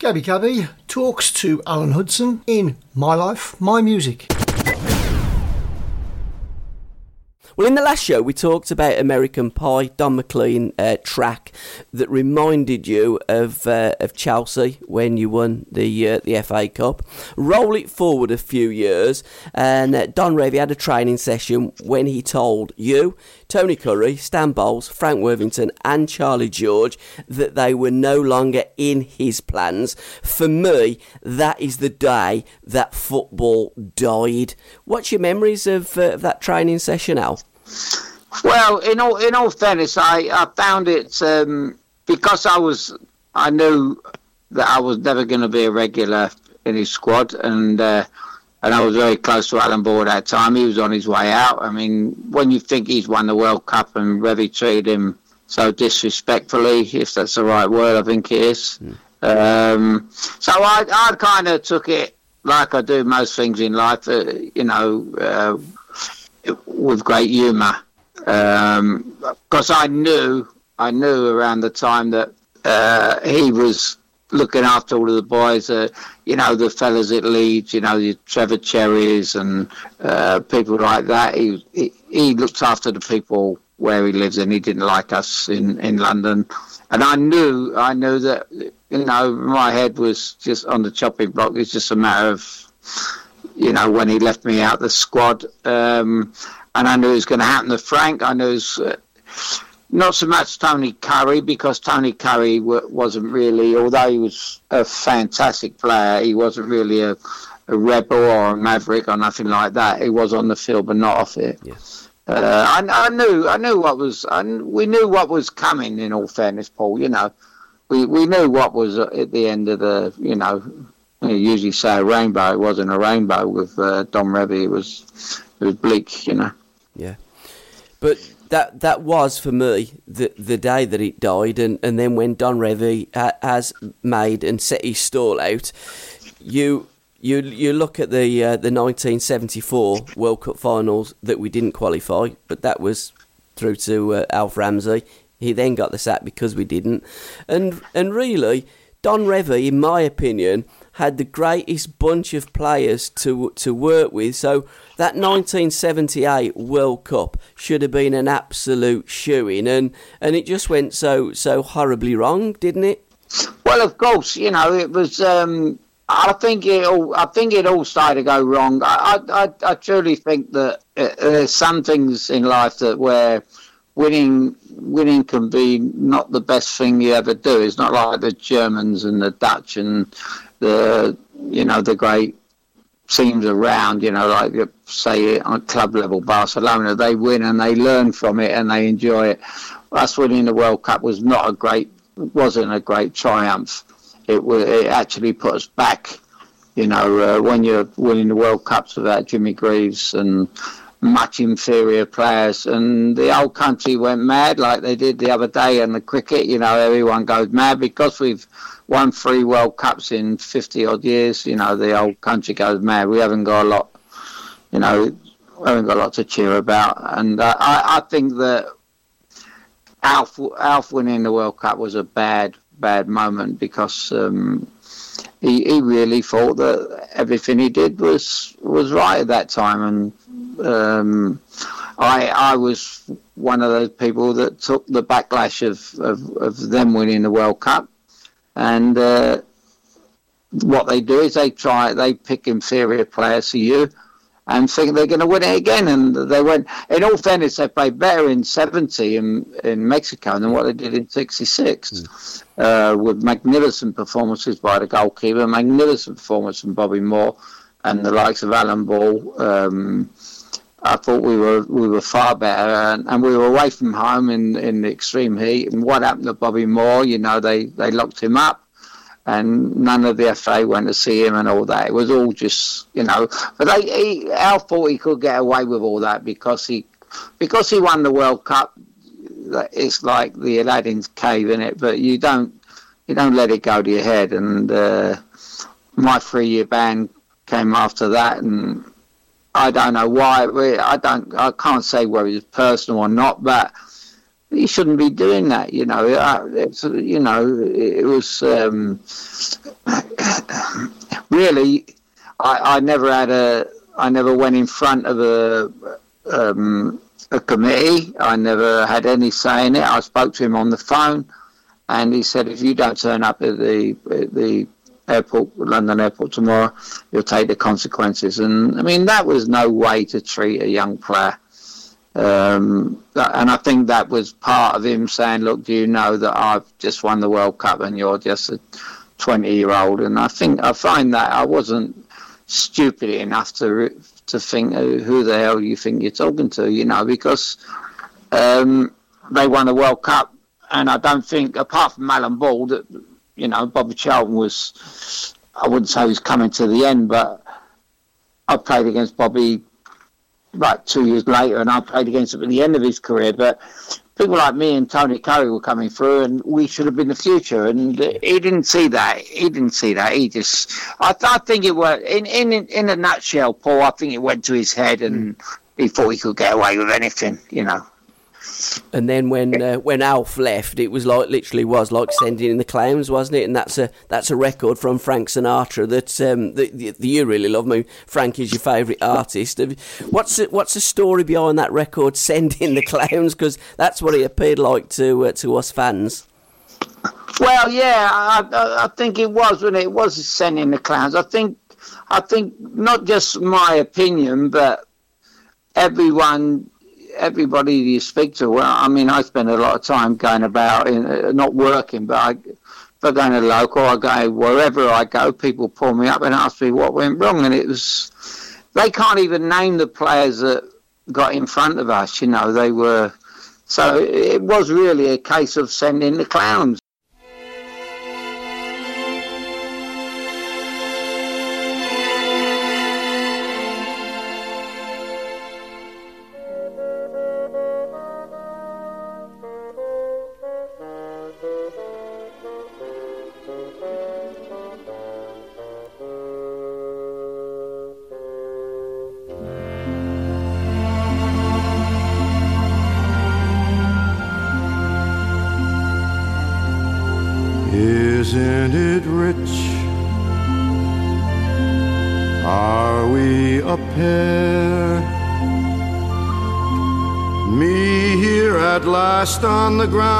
Gabby Gabby talks to Alan Hudson in My Life, My Music. Well, in the last show, we talked about American Pie, Don McLean uh, track that reminded you of uh, of Chelsea when you won the uh, the FA Cup. Roll it forward a few years, and uh, Don Revie had a training session when he told you, Tony Currie, Stan Bowles, Frank Worthington, and Charlie George that they were no longer in his plans. For me, that is the day that football died. What's your memories of, uh, that training session, Al? Well, in all in all fairness, I, I found it um, because I was I knew that I was never going to be a regular in his squad, and uh, and I was very close to Alan Ball at that time. He was on his way out. I mean, when you think he's won the World Cup and Revie treated him so disrespectfully, if that's the right word, I think it is. Mm. Um, so I, I kind of took it like I do most things in life, uh, you know, uh, with great humour. Because um, I knew, I knew around the time that uh, he was looking after all of the boys, uh, you know, the fellas at Leeds, you know, the Trevor Cherries and uh, people like that. He, he, he looked after the people where he lives, and he didn't like us in, in London. And I knew, I knew that, you know, my head was just on the chopping block. It's just a matter of, you know, when he left me out the squad. Um, and I knew it was going to happen to Frank. I knew it was, uh, not so much Tony Currie because Tony Currie w- wasn't really, although he was a fantastic player, he wasn't really a, a rebel or a maverick or nothing like that. He was on the field but not off it. Yes. Uh, I, I, knew, I knew what was, I, we knew what was coming. In all fairness, Paul, you know, we we knew what was at the end of the, you know, you usually say a rainbow. It wasn't a rainbow with uh, Don Revie. It was, it was bleak, you know. Yeah, but that that was for me the the day that it died, and, and then when Don Revie has made and set his stall out, you you you look at the uh, the 1974 World Cup finals that we didn't qualify, but that was through to uh, Alf Ramsey. He then got the sack because we didn't, and and really Don Revie, in my opinion, had the greatest bunch of players to to work with. So that 1978 World Cup should have been an absolute shoe-in, and and it just went so so horribly wrong, didn't it? Well, of course, you know it was. Um, I think it all. I think it all started to go wrong. I I, I truly think that uh, there's some things in life that where winning winning can be not the best thing you ever do. It's not like the Germans and the Dutch and the you know the great teams around, you know, like say on club level, Barcelona, they win and they learn from it and they enjoy it. Us winning the World Cup was not a great, wasn't a great triumph. It was, it actually put us back. You know, uh, when you're winning the World Cups without Jimmy Greaves and much inferior players, and the whole country went mad like they did the other day in the cricket. You know, everyone goes mad because we've won three World Cups in 50 odd years. You know, the whole country goes mad. We haven't got a lot, you know, we haven't got a lot to cheer about. And uh, I, I think that Alf, Alf winning the World Cup was a bad, bad moment because um, he, he really thought that everything he did was was right at that time. And um, I I was one of those people that took the backlash of, of, of them winning the World Cup and uh, what they do is they try they pick inferior players for you and think they're going to win it again. And they went. In all fairness, they played better in '70 in in Mexico than what they did in '66, mm. uh, with magnificent performances by the goalkeeper, magnificent performance from Bobby Moore, and the likes of Alan Ball. Um, I thought we were we were far better, and, and, we were away from home in, in the extreme heat. And what happened to Bobby Moore? You know, they, they locked him up, and none of the FA went to see him and all that. It was all just you know. But they, he, Al thought he could get away with all that because he because he won the World Cup. It's like the Aladdin's cave in it, but you don't you don't let it go to your head. And uh, my three year ban came after that, and I don't know why. I don't. I can't say whether it's personal or not, but he shouldn't be doing that. You know, it's, you know, it was um, really. I, I never had a. I never went in front of a um, a committee. I never had any say in it. I spoke to him on the phone, and he said, "If you don't turn up at the at the airport, London airport tomorrow, you'll take the consequences. And I mean, that was no way to treat a young player. Um, and I think that was part of him saying, "Look, do you know that I've just won the World Cup and you're just a 20 year old?" And I think I find that I wasn't stupid enough to to think who the hell you think you're talking to, you know, because um, they won the World Cup, and I don't think, apart from Alan Ball, that you know, Bobby Charlton was, I wouldn't say he was coming to the end, but I played against Bobby like two years later, and I played against him at the end of his career. But people like me and Tony Currie were coming through, and we should have been the future. And he didn't see that. He didn't see that. He just, I, I think it was in in in a nutshell, Paul. I think it went to his head, and mm. he thought he could get away with anything, you know. And then when uh, when Alf left, it was like literally was like sending in the clowns, wasn't it? And that's a that's a record from Frank Sinatra that um, that, that you really love. I mean, Frank is your favourite artist. What's the, what's the story behind that record, sending the Clowns"? Because that's what it appeared like to uh, to us fans. Well, yeah, I, I think it was when it was sending the clowns. I think I think not just my opinion, but everyone everybody you speak to, well, I mean, I spend a lot of time going about, in, uh, not working, but I, if I go to local, I go wherever I go, people pull me up and ask me what went wrong, and it was they can't even name the players that got in front of us. You know, they were so it was really a case of sending the clowns. The ground,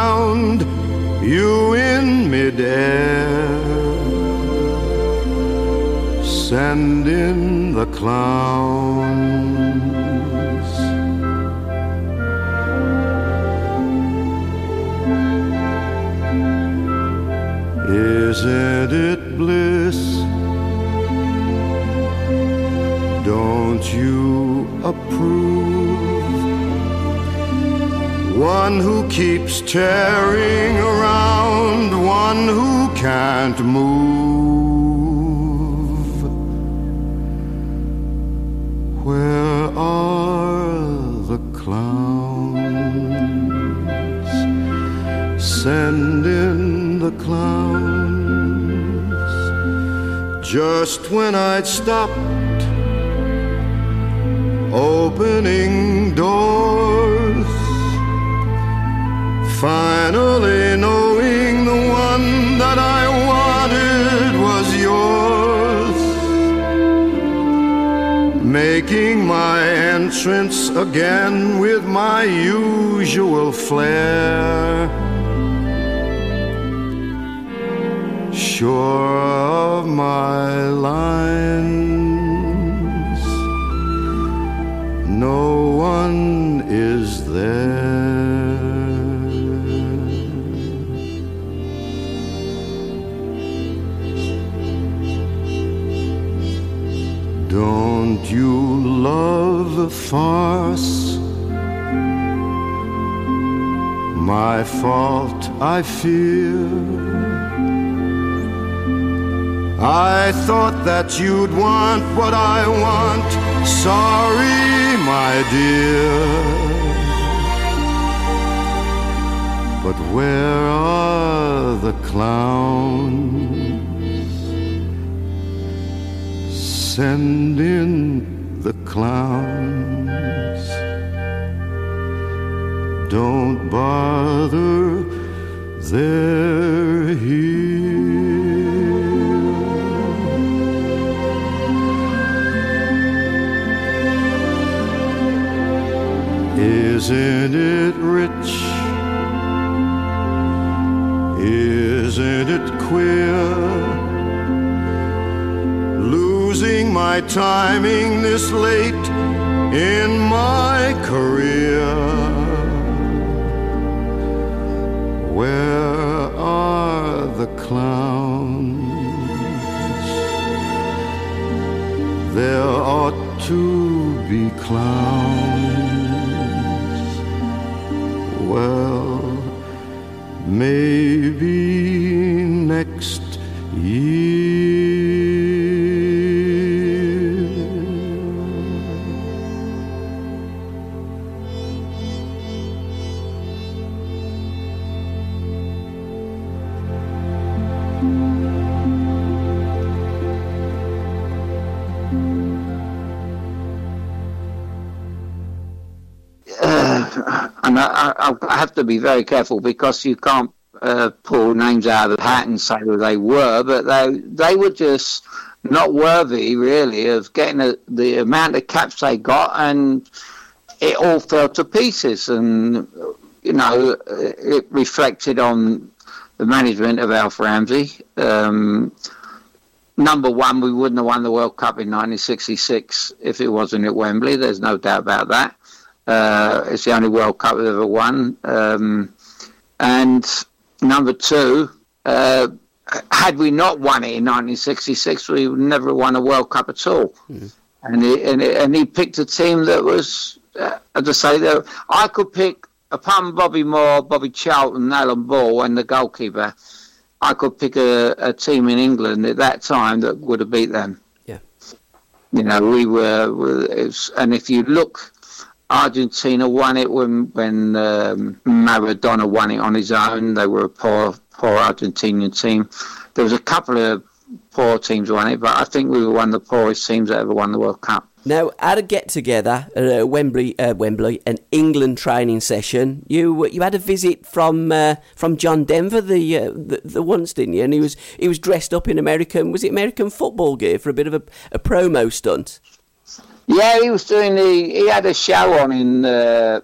clowns. Just when I'd stopped opening doors Finally knowing the one that I wanted was yours. Making my entrance again with my usual flair. Sure of my lines, no one is there. Don't you love a farce? My fault, I fear. I thought that you'd want what I want. Sorry, my dear. But where are the clowns? Send in the clowns. Don't bother, they're here. Isn't it rich? Isn't it queer? Losing my timing this late in my career. Very careful because you can't uh, pull names out of the hat and say who they were, but they they were just not worthy, really, of getting a, the amount of caps they got, and it all fell to pieces. And you know, it reflected on the management of Alf Ramsey. Um, number one, we wouldn't have won the World Cup in 1966 if it wasn't at Wembley. There's no doubt about that. Uh, it's the only World Cup we've ever won. Um, and number two, uh, had we not won it in 1966, we would never have won a World Cup at all. And, he, and, and he picked a team that was, uh, as I say, that I could pick, apart from Bobby Moore, Bobby Charlton, Alan Ball, and the goalkeeper, I could pick a, a team in England at that time that would have beat them. Yeah. You know, we were, was, and if you look, Argentina won it when when um, Maradona won it on his own. They were a poor poor Argentinian team. There was a couple of poor teams won it, but I think we were one of the poorest teams that ever won the World Cup. Now, at a get together at uh, Wembley, uh, Wembley, an England training session, you you had a visit from uh, from John Denver the, uh, the the once, didn't you? And he was he was dressed up in American was it American football gear for a bit of a, a promo stunt. Yeah, he was doing the. He had a show on in. Uh,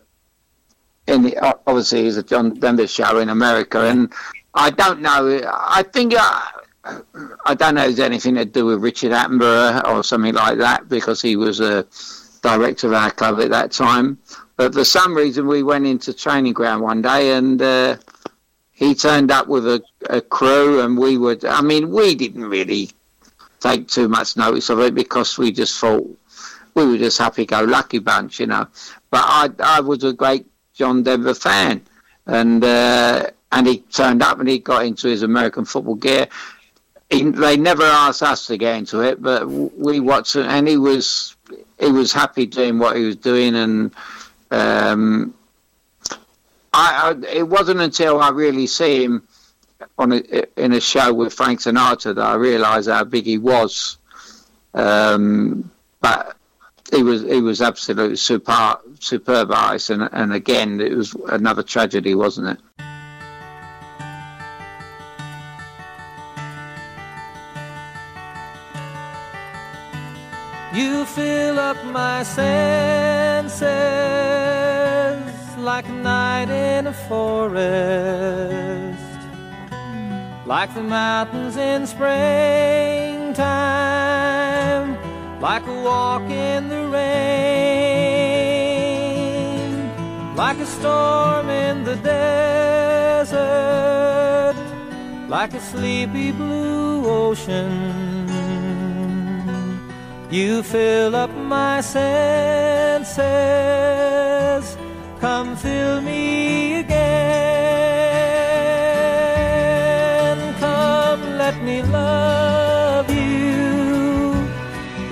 in the, obviously, he's a John Denver show in America, and I don't know. I think I, I don't know if it's anything to do with Richard Attenborough or something like that because he was a director of our club at that time. But for some reason, we went into training ground one day, and uh, he turned up with a, a crew, and we would. I mean, we didn't really take too much notice of it because we just thought we were just happy-go-lucky bunch, you know. But I, I was a great John Denver fan, and uh, and he turned up and he got into his American football gear. He, they never asked us to get into it, but we watched it, and he was he was happy doing what he was doing, and um, I, I it wasn't until I really see him on a, in a show with Frank Sinatra that I realised how big he was. Um, but he was he was absolutely superb, superb artist, and and again it was another tragedy, wasn't it? You fill up my senses like a night in a forest, like the mountains in springtime, like a walk in the rain, like a storm in the desert, like a sleepy blue ocean You fill up my senses. Come fill me again.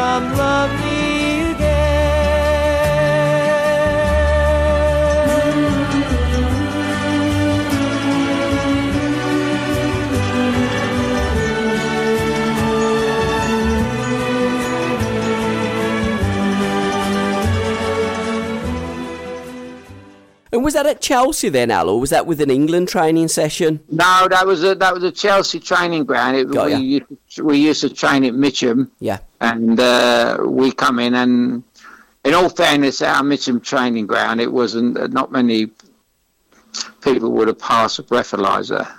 Come, love me And was that at Chelsea then, Al, or was that with an England training session? No, that was a that was a Chelsea training ground. It, we, used to, we used to train at Mitcham, Yeah. And uh, we come in and, in all fairness, our Mitcham training ground, it wasn't uh, not many people would have passed a breathalyzer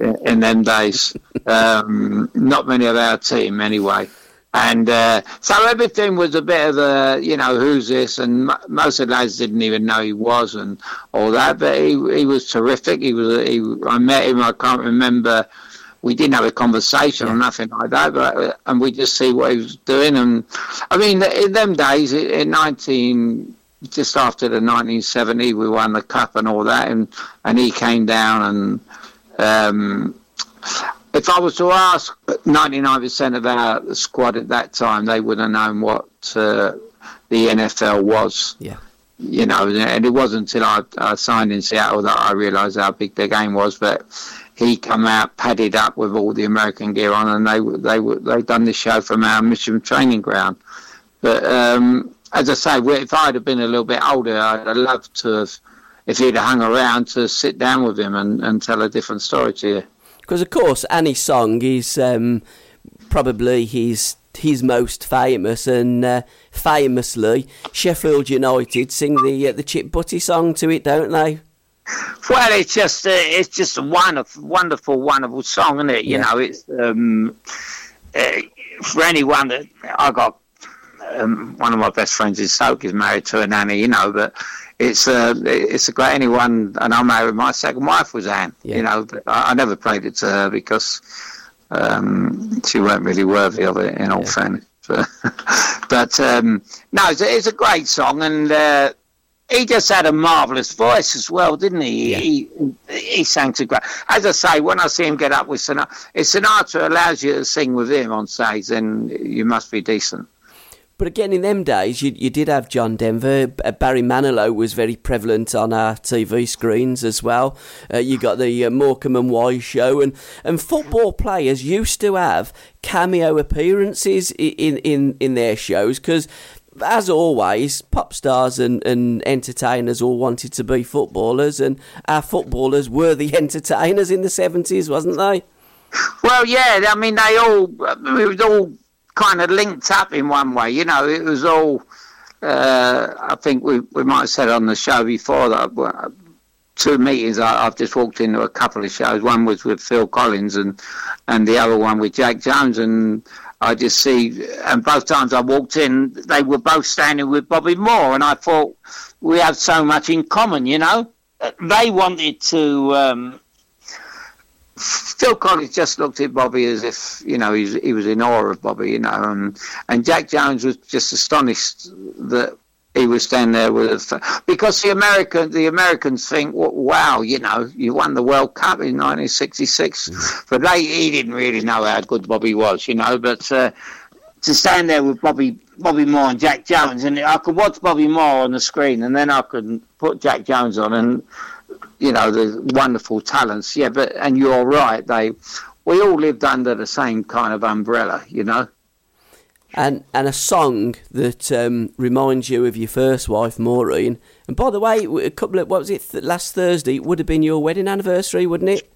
in, in them days. um, not many of our team, anyway. And uh, so everything was a bit of a, you know, who's this? And m- most of the lads didn't even know he was and all that. But he, he was terrific. He was. He, I met him. I can't remember. We didn't have a conversation or nothing like that. But uh, and we just see what he was doing. And I mean, in them days, in nineteen, just after the nineteen seventy, we won the cup and all that. And and he came down and. Um, if I was to ask 99% of our squad at that time, they would have known what uh, the NFL was. Yeah. You know, and it wasn't until I, I signed in Seattle that I realised how big the game was. But he come out padded up with all the American gear on, and they they they done this show from our Mitcham training ground. But um, as I say, if I'd have been a little bit older, I'd have loved to have, if he'd have hung around, to sit down with him and, and tell a different story to you. Because of course, Annie's song is um, probably his his most famous, and uh, famously, Sheffield United sing the uh, the Chip Butty song to it, don't they? Well, it's just uh, it's just a wonderful, wonderful, wonderful song, isn't it? You Yeah. know, it's um, uh, for anyone that I got. Um, one of my best friends in Stoke is married to a nanny, you know, but it's uh, it's a great anyone. And I married my second wife was Anne, Yeah. you know. But I, I never played it to her because um, she weren't really worthy of it, in all fairness. But, but um, no, it's a, it's a great song, and uh, he just had a marvelous voice as well, didn't he? Yeah. He he sang to great. As I say, when I see him get up with Sinatra, if Sinatra allows you to sing with him on stage, then you must be decent. But again, in them days, you, you did have John Denver. Barry Manilow was very prevalent on our TV screens as well. Uh, you got the uh, Morecambe and Wise show, and, and football players used to have cameo appearances in, in, in their shows because, as always, pop stars and, and entertainers all wanted to be footballers, and our footballers were the entertainers in the 70s, wasn't they? Well, yeah, I mean, they all it was all kind of linked up in one way. You know, it was all. Uh, I think we we might have said on the show before that. Two meetings. I, I've just walked into a couple of shows. One was with Phil Collins, and and the other one with Jack Jones. And I just see, and both times I walked in, they were both standing with Bobby Moore, and I thought we have so much in common. You know, Uh, they wanted to. Um, Phil Collins just looked at Bobby as if you know he was in awe of Bobby, you know, and and Jack Jones was just astonished that he was standing there with because the American the Americans think "Wa- wow you know you won the World Cup in 1966 but they he didn't really know how good Bobby was you know but uh, to stand there with Bobby Bobby Moore and Jack Jones and I could watch Bobby Moore on the screen and then I could put Jack Jones on and you know the wonderful talents. Yeah but and you're right they we all lived under the same kind of umbrella you know and and a song that um, reminds you of your first wife, Maureen. And by the way, a couple of what was it th- last Thursday? Would have been your wedding anniversary, wouldn't it?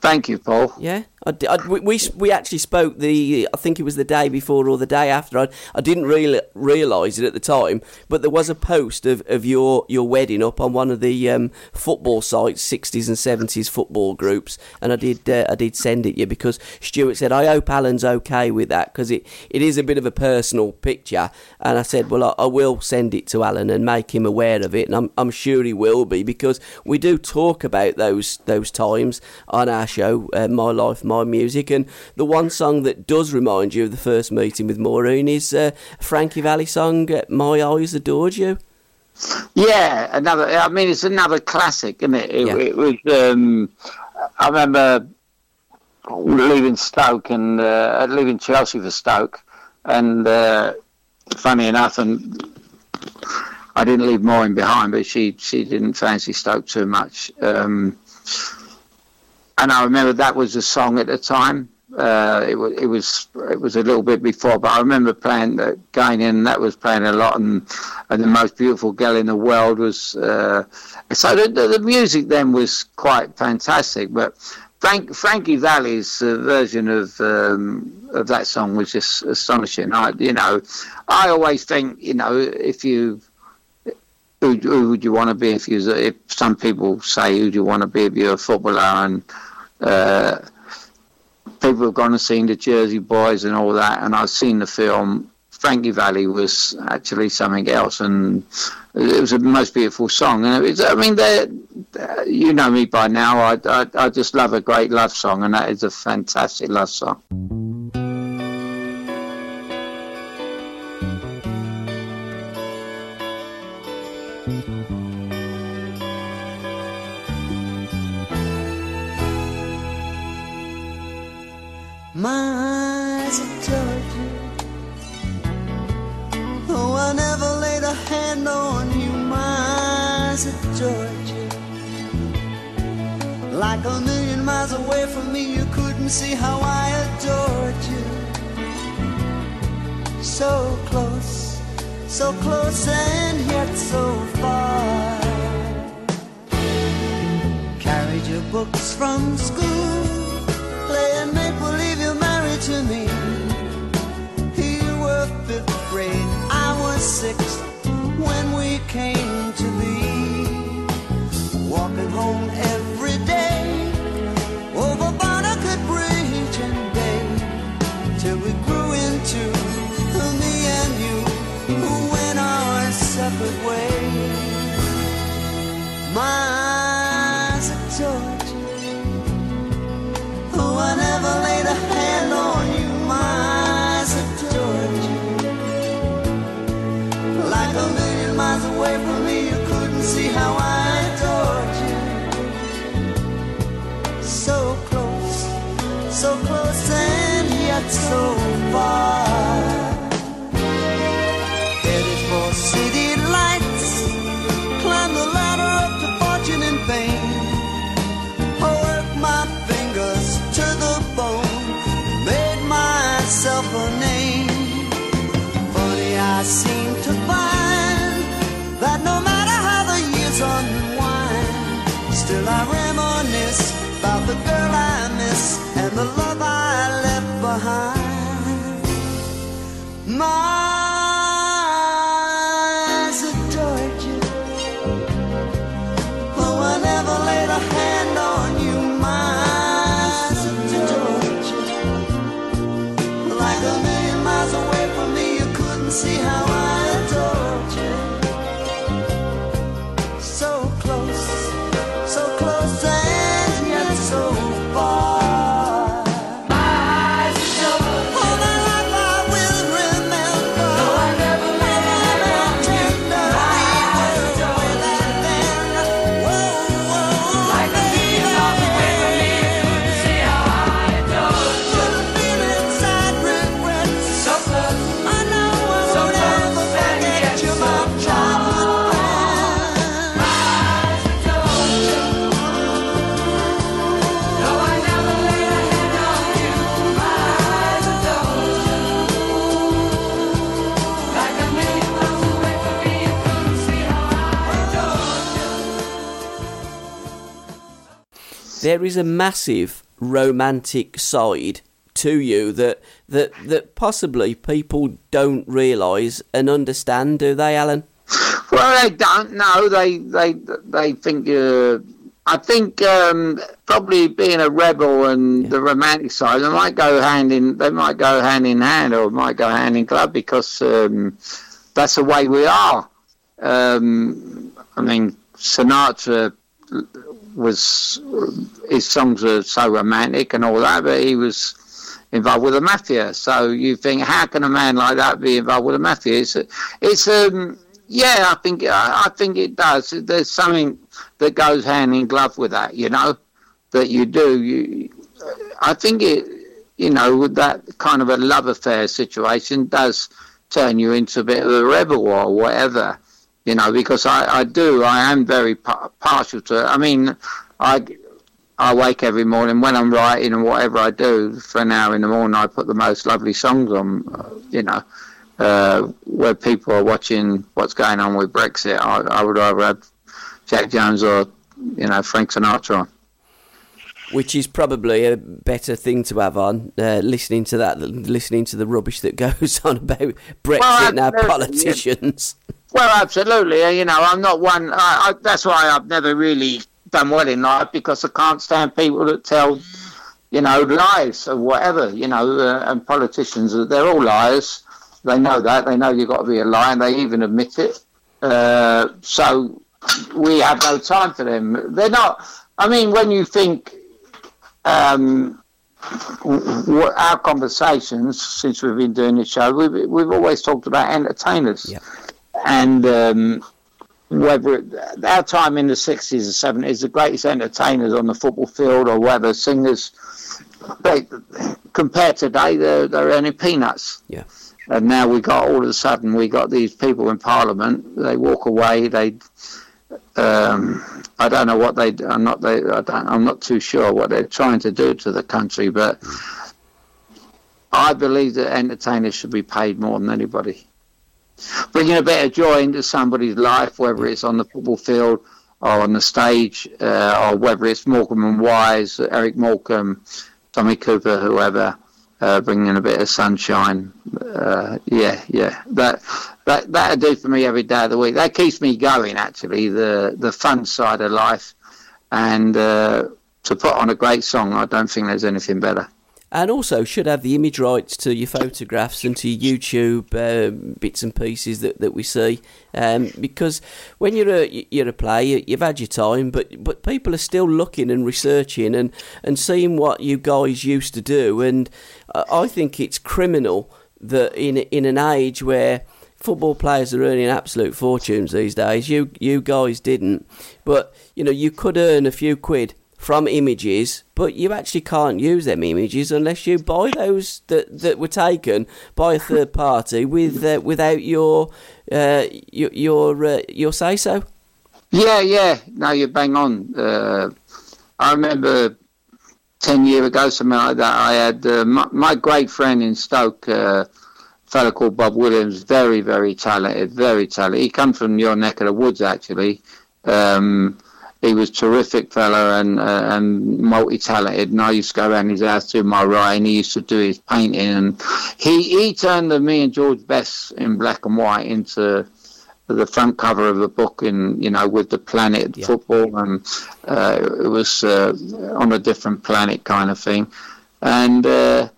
thank you Paul Yeah. I, I- we, we we actually spoke the I think it was the day before or the day after. I, I didn't really realise it at the time, but there was a post of, of your, your wedding up on one of the um, football sites, sixties and seventies football groups, and I did uh, I did send it you because Stuart said I hope Alan's okay with that because it, it is a bit of a personal picture, and I said well I, I will send it to Alan and make him aware of it, and I'm I'm sure he will be because we do talk about those those times on our show, uh, My Life, My Music, and the one song that does remind you of the first meeting with Maureen is uh, Frankie Valli song, uh, My Eyes Adored You. Yeah, another. I mean, it's another classic, isn't it? It, Yeah. it was. Um, I remember leaving Stoke and uh, leaving Chelsea for Stoke, and uh, funny enough, and I didn't leave Maureen behind, but she she didn't fancy Stoke too much. Um, and I remember that was a song at the time. Uh, it was it was it was a little bit before, but I remember playing uh, going in. That was playing a lot, and and the most beautiful girl in the world was. Uh, so the, the, music then was quite fantastic, but. Frank, Frankie Valli's uh, version of um, of that song was just astonishing. I, you know, I always think, you know, if you who, who would you want to be if you if some people say who do you want to be if you're a footballer and uh, people have gone and seen the Jersey Boys and all that and I've seen the film. Frankie Valli was actually something else and it was the most beautiful song. And was, I mean you know me by now. I, I, I just love a great love song and that is a fantastic love song on you. Eyes adored you. Like a million miles away from me, you couldn't see how I adored you. So close, so close, and yet so far. Carried your books from school, playing make believe you're married to me. You were fifth grade, I was sixth when we came to be. Walking home every so far. Headed for city lights, the ladder up to fortune and fame. I worked my fingers to the bone, made myself a name. Funny, I seem to find that no matter how the years unwind, still I reminisce about the girl I miss and the love I There is a massive romantic side to you that that that possibly people don't realise and understand, do they, Alan? Well, they don't know. They they they think uh, I think um, probably being a rebel and the romantic side, they might go hand in. They might go hand in hand, or might go hand in glove because um, that's the way we are. Um, I mean, Sinatra was his songs are so romantic and all that, but he was involved with the mafia. So you think, how can a man like that be involved with the mafia? It's, it's um, yeah, I think I, I think it does. There's something that goes hand in glove with that, you know, that you do. You, I think it, you know, that kind of a love affair situation does turn you into a bit of a rebel or whatever, you know, because I, I do, I am very pa- partial to it. I mean, I, I wake every morning when I'm writing and whatever I do for an hour in the morning, I put the most lovely songs on, uh, you know, uh, where people are watching what's going on with Brexit. I, I would rather have Jack Jones or, you know, Frank Sinatra on. Which is probably a better thing to have on uh, listening to that than listening to the rubbish that goes on about Brexit Well, and our politicians. Well, absolutely. You know, I'm not one. I, I, that's why I've never really done well in life because I can't stand people that tell, you know, lies or whatever. You know, uh, and politicians, they're all liars. They know that. They know you've got to be a liar, and they even admit it. Uh, so we have no time for them. They're not. I mean, when you think um, our conversations since we've been doing this show, we've, we've always talked about entertainers Yeah. and um, whether it, our time in the 60s and 70s, the greatest entertainers on the football field or whether singers, they, compared to today, they're, they're earning peanuts. Yeah. And now we got all of a sudden we got these people in Parliament. They walk away. They, um, I don't know what they. I'm not. They. I don't, I'm not too sure what they're trying to do to the country, but I believe that entertainers should be paid more than anybody. Bringing a bit of joy into somebody's life, whether it's on the football field or on the stage, uh, or whether it's Morecambe and Wise, Eric Morecambe, Tommy Cooper, whoever, uh, bringing a bit of sunshine. Uh, yeah, yeah, that that that'll do for me every day of the week. That keeps me going. Actually, the the fun side of life, and uh, to put on a great song, I don't think there's anything better. And also should have the image rights to your photographs and to YouTube um, bits and pieces that, that we see, um, because when you're a you're a player, you've had your time, but but people are still looking and researching and, and seeing what you guys used to do, and I think it's criminal that in in an age where football players are earning absolute fortunes these days, you you guys didn't, but you know you could earn a few quid from images, but you actually can't use them images unless you buy those that, that were taken by a third party with uh, without your uh, your your, uh, your say so. Yeah, yeah. No, you're bang on. Uh, I remember ten years ago, something like that. I had uh, my, my great friend in Stoke, uh, a fellow called Bob Williams, very, very talented, very talented. He comes from your neck of the woods, actually. Um, he was terrific fella and uh, and multi talented. And I used to go around his house doing my writing. He used to do his painting, and he he turned the me and George Best in black and white into the front cover of the book in you know with the planet Yeah. football and uh, it was uh, on a different planet kind of thing and uh,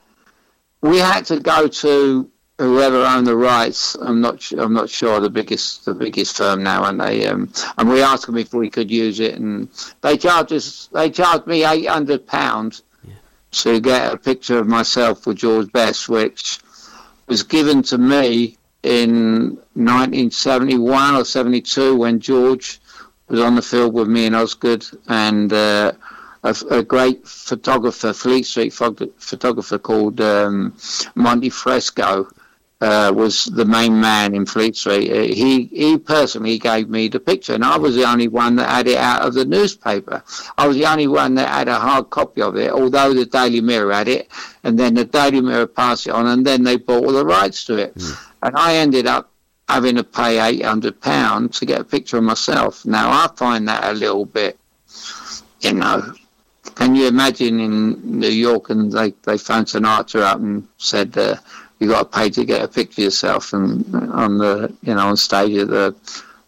we had to go to whoever owned the rights I'm not I'm not sure the biggest the biggest firm now and they um, and we asked them if we could use it and they charged us they charged me 800 pounds to get a picture of myself with George Best which was given to me in 1971 or 72 when George was on the field with me and Osgood and uh, a, a great photographer, Fleet Street photographer called um, Monty Fresco. Uh, was the main man in Fleet Street. Uh, he he personally gave me the picture, and I was the only one that had it out of the newspaper. I was the only one that had a hard copy of it, although the Daily Mirror had it, and then the Daily Mirror passed it on, and then they bought all the rights to it. And I ended up having to pay eight hundred pounds to get a picture of myself. Now I find that a little bit, you know, can you imagine in New York and they, they phoned Sinatra up and said, uh, you got to pay to get a picture of yourself and on the, you know, on stage at the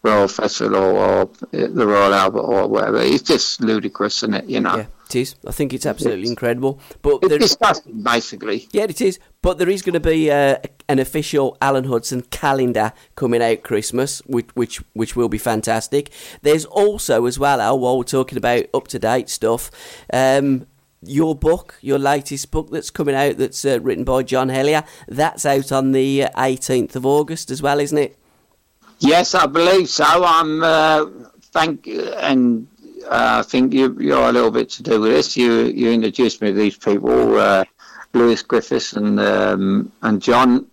Royal Festival or, the Royal Albert or whatever. It's just ludicrous, isn't it? You know, Yeah, it is. I think it's absolutely incredible. But it's there, disgusting, basically. yeah, it is. But there is going to be uh, an official Alan Hudson calendar coming out Christmas, which which which will be fantastic. There's also as well, Al, while we're talking about up to date stuff. Um, your book, your latest book that's coming out, that's uh, written by John Hellier, that's out on the uh, 18th of August as well, isn't it? Yes, I believe so. I'm uh, thank and uh, I think you, you're a little bit to do with this. You you introduced me to these people, uh, Lewis Griffiths and um, and John.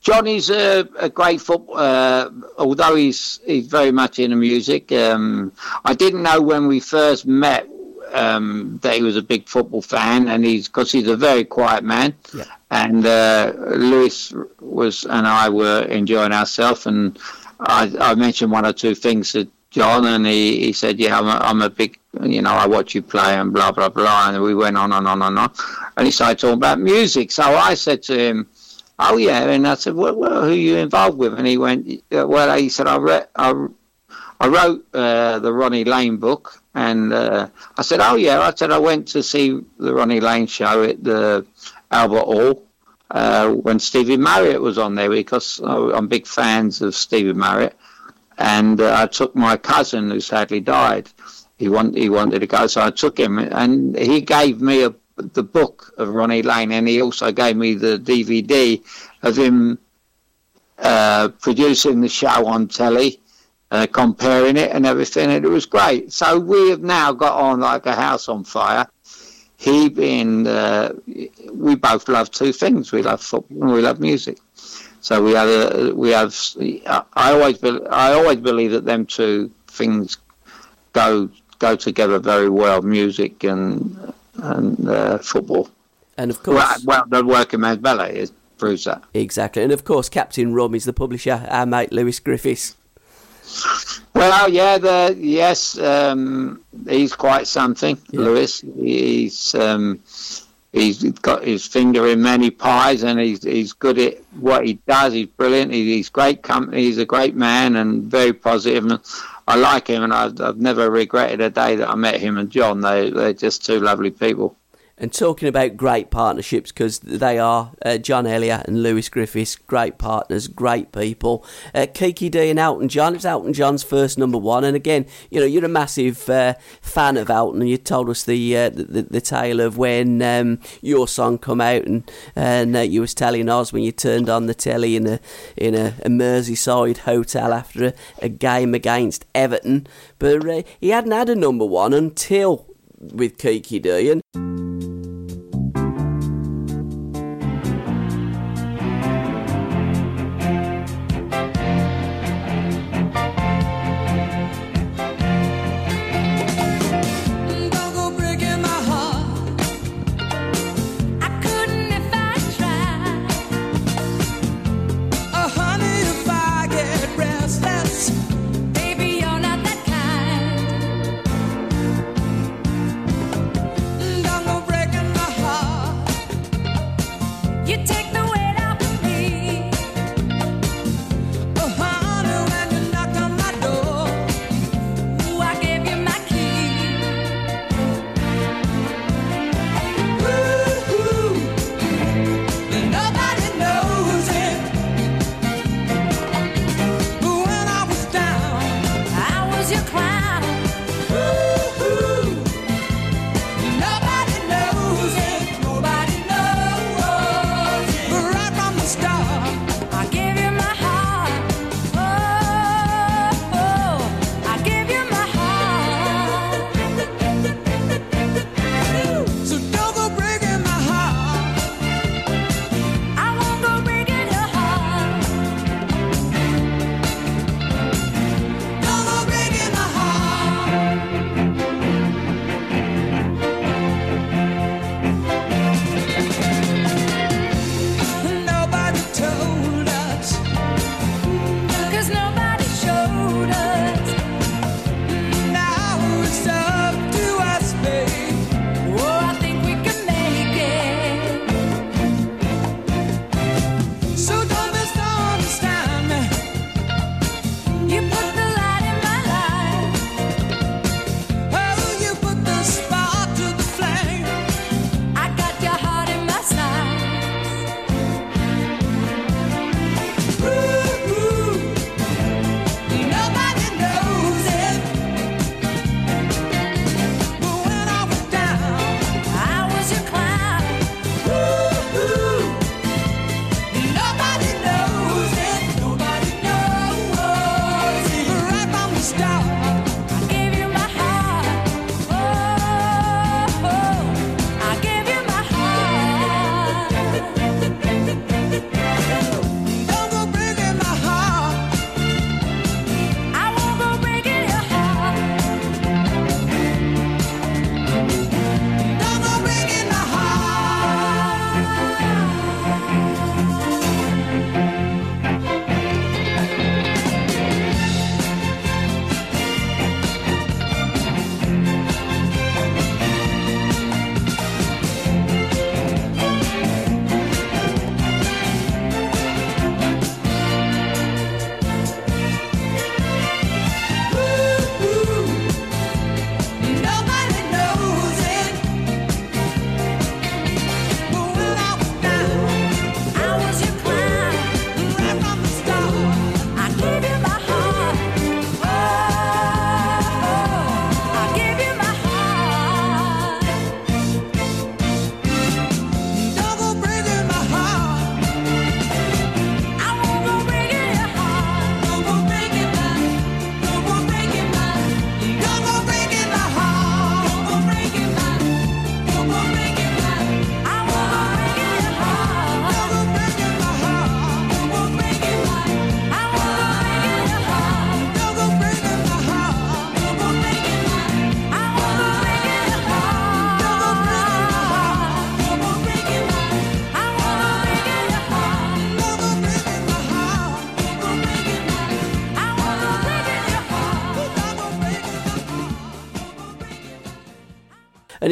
John is a, a great football. Uh, although he's he's very much into music. Um, I didn't know when we first met um, that he was a big football fan, and he's because he's a very quiet man. Yeah. And uh, Lewis was and I were enjoying ourselves, and I, I mentioned one or two things to John, and he, he said, "Yeah, I'm a, I'm a big, you know, I watch you play, and blah blah blah." And we went on and on and on, and he started talking about music. So I said to him, "Oh yeah," and I said, "Well, well who are you involved with?" And he went, "Well," he said, "I read, I, I wrote uh, the Ronnie Lane book." And uh, I said, "Oh yeah," I said, "I went to see the Ronnie Lane show at the Albert Hall." Uh, when Stevie Marriott was on there because I'm big fans of Stevie Marriott, and uh, I took my cousin who sadly died. He want, he wanted to go, so I took him, and he gave me a, the book of Ronnie Lane, and he also gave me the DVD of him uh, producing the show on telly. Uh, comparing it and everything, and it was great. So we have now got on like a house on fire he being uh, we both love two things we love football and we love music so we have a, we have I always be, I always believe that them two things go go together very well music and and uh, football And of course, well, well the working man's ballet is proves that exactly. And of course, Captain Rum is the publisher, our mate Lewis Griffiths. Well, yeah, the yes, um, he's quite something, Lewis. He's um, he's got his finger in many pies, and he's he's good at what he does. He's brilliant. He, he's great company. He's a great man and very positive. And I like him, and I've, I've never regretted a day that I met him and John. They they're just two lovely people. And talking about great partnerships, because they are uh, John Hellier and Lewis Griffiths, great partners, great people. Uh, Kiki Dee and Elton John, It's Elton John's first number one. And again, you know, you're a massive uh, fan of Elton, and you told us the uh, the, the, the tale of when um, your song come out, and and uh, you was telling us when you turned on the telly in a in a, a Merseyside hotel after a, a game against Everton, but uh, he hadn't had a number one until with Kiki Dee, and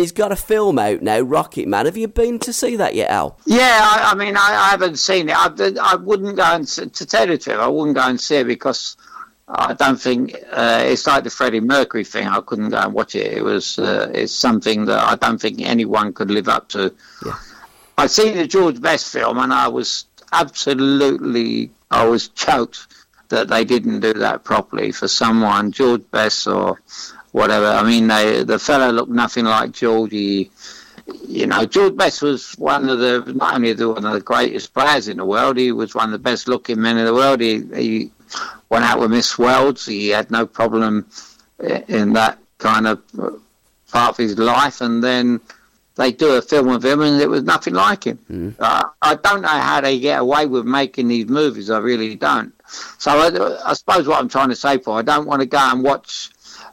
and he's got a film out now, Rocketman. Have you been to see that yet, Al? Yeah, I, I mean, I, I haven't seen it. I, I wouldn't go and to tell you the truth, I wouldn't go and see it because I don't think uh, it's like the Freddie Mercury thing. I couldn't go and watch it. It was uh, it's something that I don't think anyone could live up to. I seen the George Best film and I was absolutely I was choked that they didn't do that properly for someone George Best or whatever. I mean, they, the fellow looked nothing like Georgie you know, George Best was one of the not only the, one of the greatest players in the world, he was one of the best looking men in the world. He, he went out with Miss Worlds. He had no problem in that kind of part of his life, and then they do a film of him, and it was nothing like him. Uh, I don't know how they get away with making these movies. I really don't. So I, I suppose what I'm trying to say, Paul, I don't want to go and watch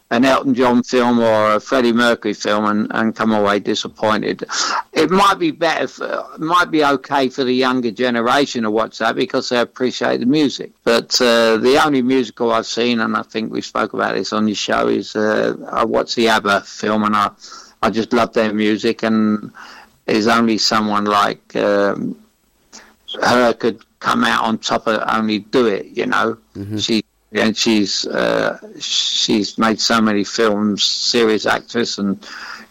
an Elton John film or a Freddie Mercury film and, and come away disappointed. It might be better, for, it might be okay for the younger generation to watch that because they appreciate the music. But uh, the only musical I've seen, and I think we spoke about this on your show, is uh, I watched the ABBA film and I, I just love their music and there's only someone like um, her could come out on top of only do it, you know. She and she's uh, she's made so many films, serious actress, and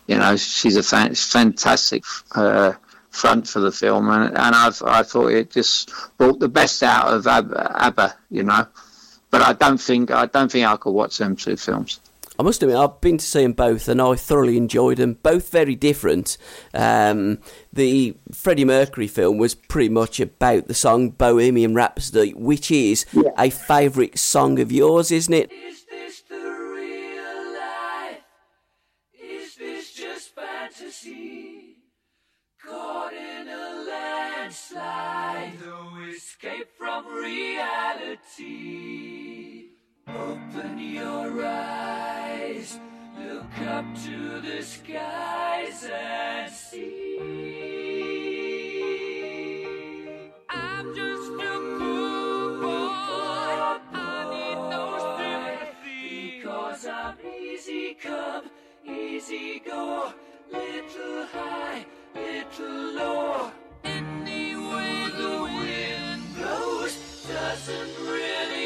you know she's a fan- fantastic uh, front for the film, and, and I've, I thought it just brought the best out of ABBA, ABBA, you know. But I don't think I don't think I could watch them two films. I must admit, I've been to see them both, and I thoroughly enjoyed them. Both very different. Um, the Freddie Mercury film was pretty much about the song Bohemian Rhapsody, which is a favourite song of yours, isn't it? Is this the real life? Is this just fantasy? Caught in a landslide, no escape from reality. Open your eyes, look up to the skies and see. I'm just a poor boy. I need no sympathy. Cause I'm easy come, easy go. Little high, little low. Any way the wind blows doesn't really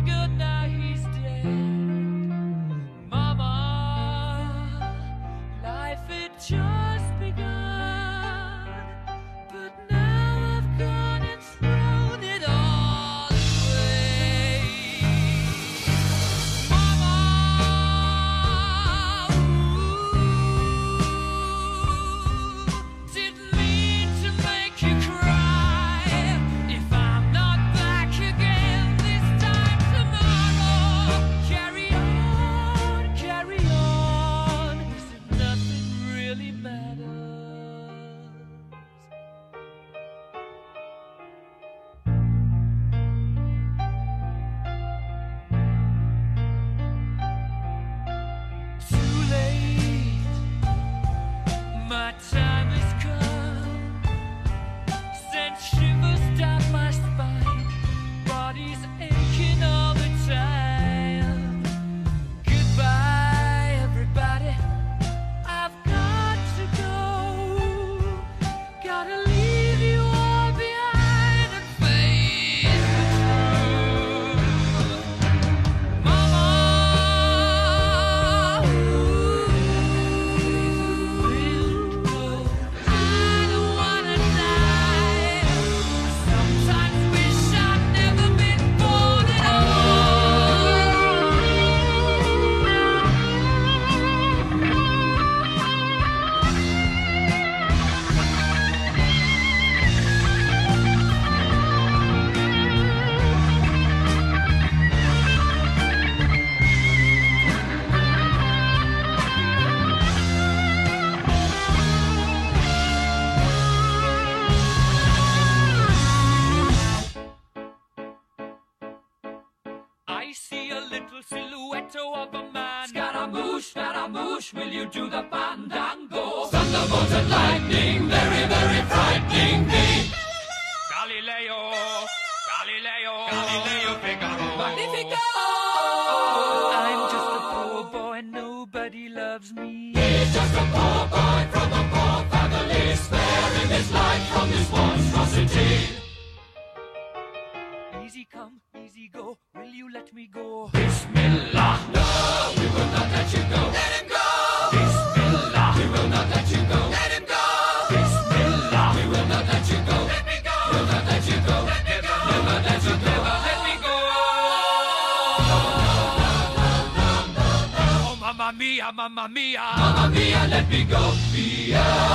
mia, mamma mia. Let me go. Beelzebub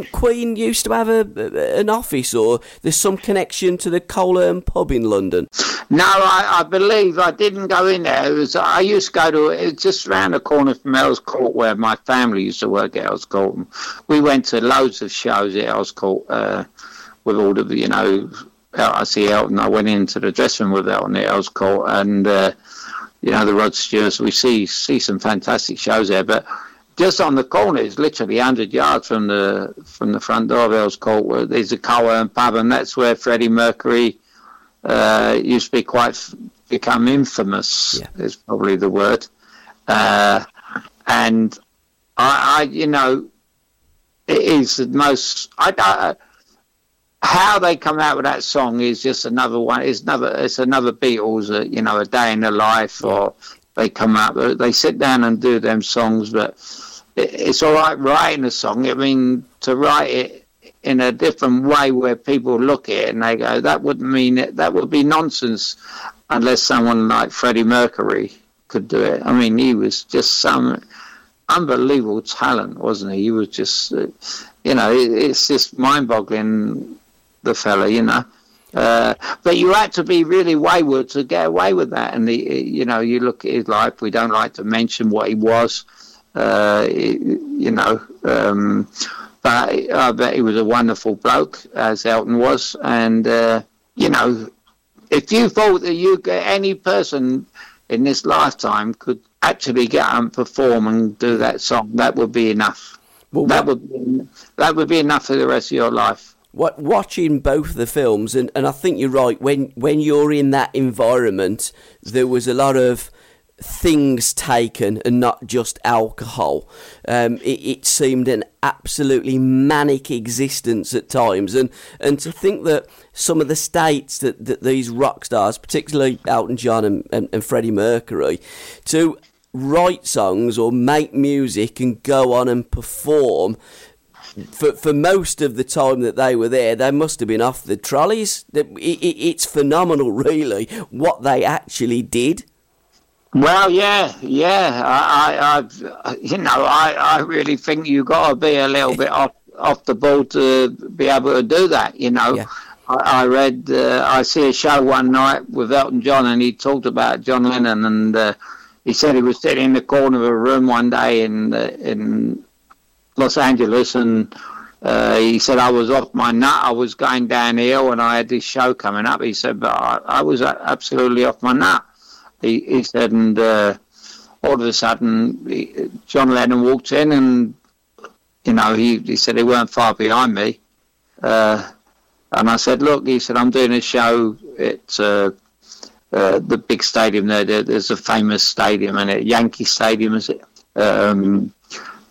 Didn't Queen used to have a, an office, or there's some connection to the Coleherne pub in London? No, I, I believe I didn't go in there. Was, I used to go to it's just round the corner from Earls Court where my family used to work at Earls Court. And we went to loads of shows at Earls Court uh, with all the, you know, I see Elton. I went into the dressing room with Elton at Earls Court and, uh, you know, the Rod Stewarts. We see see some fantastic shows there, but just on the corner, it's literally 100 yards from the from the front door of Earls Court. Where there's a Coleherne pub, and that's where Freddie Mercury uh, used to be quite become infamous. Is probably the word. Uh, and I, I, you know, it is the most. I, I how they come out with that song is just another one. It's another. It's another Beatles. Uh, you know, a day in the life, or they come out. They sit down and do them songs, but it's all right writing a song. I mean, to write it in a different way where people look at it and they go, that would mean it. That would be nonsense unless someone like Freddie Mercury could do it. I mean, he was just some unbelievable talent, wasn't he? He was just, uh, you know, it's just mind-boggling. The fella, you know. Uh, but you had to be really wayward to get away with that. And, the, you know, you look at his life, we don't like to mention what he was, uh, you know. Um, but I bet he was a wonderful bloke, as Elton was. And, uh, you know, if you thought that you could, any person in this lifetime could actually get and perform and do that song, that would be enough. Well, that would be, that would be enough for the rest of your life. What watching both of the films, and, and I think you're right. When when you're in that environment, there was a lot of things taken and not just alcohol. Um, it, it seemed an absolutely manic existence at times, and and to think that some of the states that, that these rock stars, particularly Elton John and, and, and Freddie Mercury, to write songs or make music and go on and perform for for most of the time that they were there, they must have been off the trolleys. It, it, it's phenomenal, really, what they actually did. Well, yeah, yeah. I, I, I've, you know, I, I really think you got to be a little bit off off the ball to be able to do that. You know, I, I read, uh, I see a show one night with Elton John, and he talked about John Lennon, and uh, he said he was sitting in the corner of a room one day in uh, in Los Angeles, and uh, he said I was off my nut. I was going downhill, and I had this show coming up. He said, but I, I was absolutely off my nut. He, he said, and uh, all of a sudden, he, John Lennon walked in, and you know, he, he said he weren't far behind me. Uh, and I said, look, he said, I'm doing a show. at uh, uh, the big stadium there. there. There's a famous stadium in it, Yankee Stadium, is it? Um,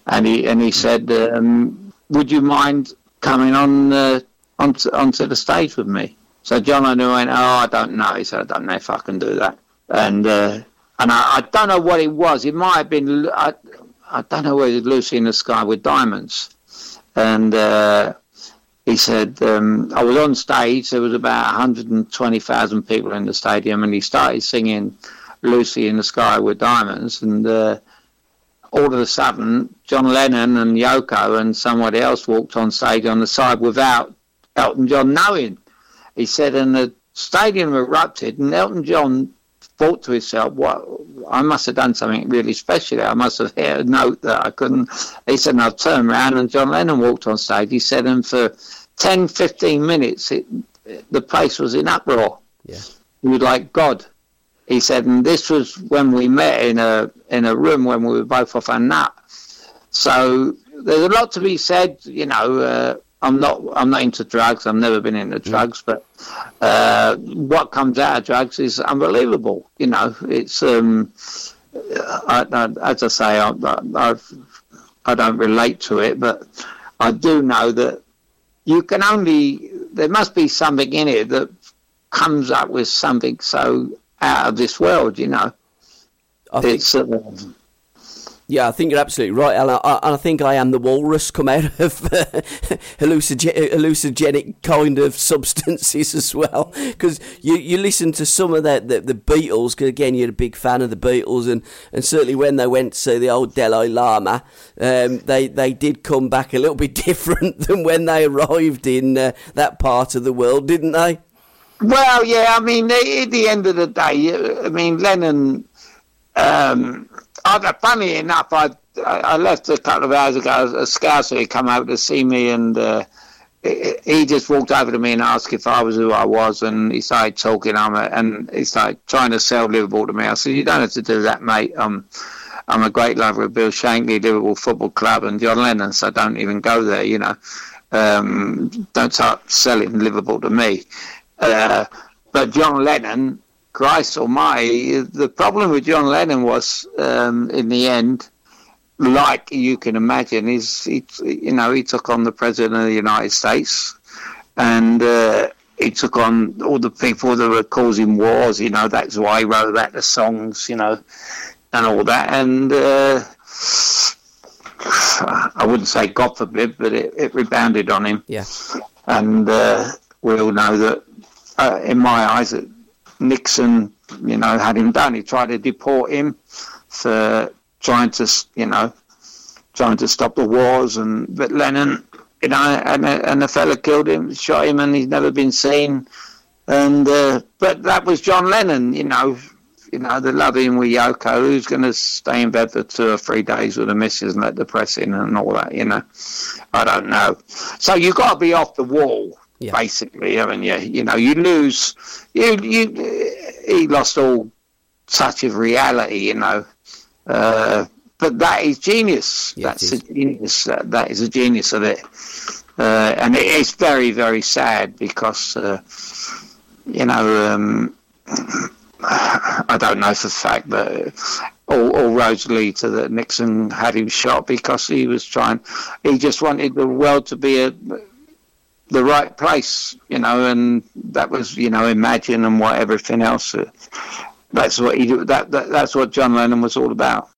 and he and he said, um, "Would you mind coming on uh, onto, onto the stage with me?" So John Lennon went, "Oh, I don't know." He said, "I don't know if I can do that." And uh, and I, I don't know what it was. It might have been I, I don't know whether Lucy in the Sky with Diamonds, and. Uh, he said, um, I was on stage, there was about 120,000 people in the stadium, and he started singing Lucy in the Sky with Diamonds, and uh, all of a sudden, John Lennon and Yoko and somebody else walked on stage on the side without Elton John knowing. He said, and the stadium erupted, and Elton John thought to himself, "What? I must have done something really special. I must have hit a note that I couldn't." He said, and I turned around, and John Lennon walked on stage. He said, and for 10, 15 minutes, it, the place was in uproar. Yeah. He was like God. He said, and this was when we met in a in a room when we were both off our nut. So there's a lot to be said. You know, uh, I'm not I'm not into drugs. I've never been into drugs, but uh, what comes out of drugs is unbelievable. You know, it's um, I, I, as I say, I, I, I've, I don't relate to it, but I do know that you can only there must be something in it that comes up with something so out of this world. You know, I think, it's. Uh, yeah, I think you're absolutely right, Alan. I, and I think I am the walrus come out of uh, hallucinogen- hallucinogenic kind of substances as well. Because you, you listen to some of the, the, the Beatles, because again, you're a big fan of the Beatles, and, and certainly when they went to the old Dalai Lama, um, they, they did come back a little bit different than when they arrived in uh, that part of the world, didn't they? Well, yeah, I mean, at the end of the day, I mean, Lennon. Um, I, funny enough, I I left a couple of hours ago. A had come out to see me, and uh, he he just walked over to me and asked if I was who I was, and he started talking. I'm a, and he started trying to sell Liverpool to me. I said, "You don't have to do that, mate. Um, I'm a great lover of Bill Shankly, Liverpool Football Club, and John Lennon, so don't even go there. You know, um, don't start selling Liverpool to me." Uh, but John Lennon, Christ Almighty, the problem with John Lennon was, um, in the end, like you can imagine, is he, you know he took on the president of the United States, and uh, he took on all the people that were causing wars. You know that's why he wrote about the songs, you know, and all that. And uh, I wouldn't say God forbid, but it, it rebounded on him. Yeah. And uh, we all know that, uh, in my eyes, that Nixon, you know, had him done. He tried to deport him for trying to, you know, trying to stop the wars. And but Lennon, you know, and and the fella killed him, shot him, and he's never been seen. And uh, but that was John Lennon, you know. You know, the loving with Yoko, who's going to stay in bed for two or three days with the missus and let the press in and all that, you know. I don't know. So you've got to be off the wall, Yeah. basically, I mean, you? You know, you lose, you, you, he lost all touch of reality, you know. Uh, but that is genius. Yeah, That's is. a genius. That, that is a genius of it. Uh, and it is very, very sad because, uh, you know, um, I don't know for a fact, but all, all roads lead to that Nixon had him shot because he was trying, he just wanted the world to be a, the right place, you know, and that was, you know, Imagine and what everything else. Uh, that's what he. That, that that's what John Lennon was all about.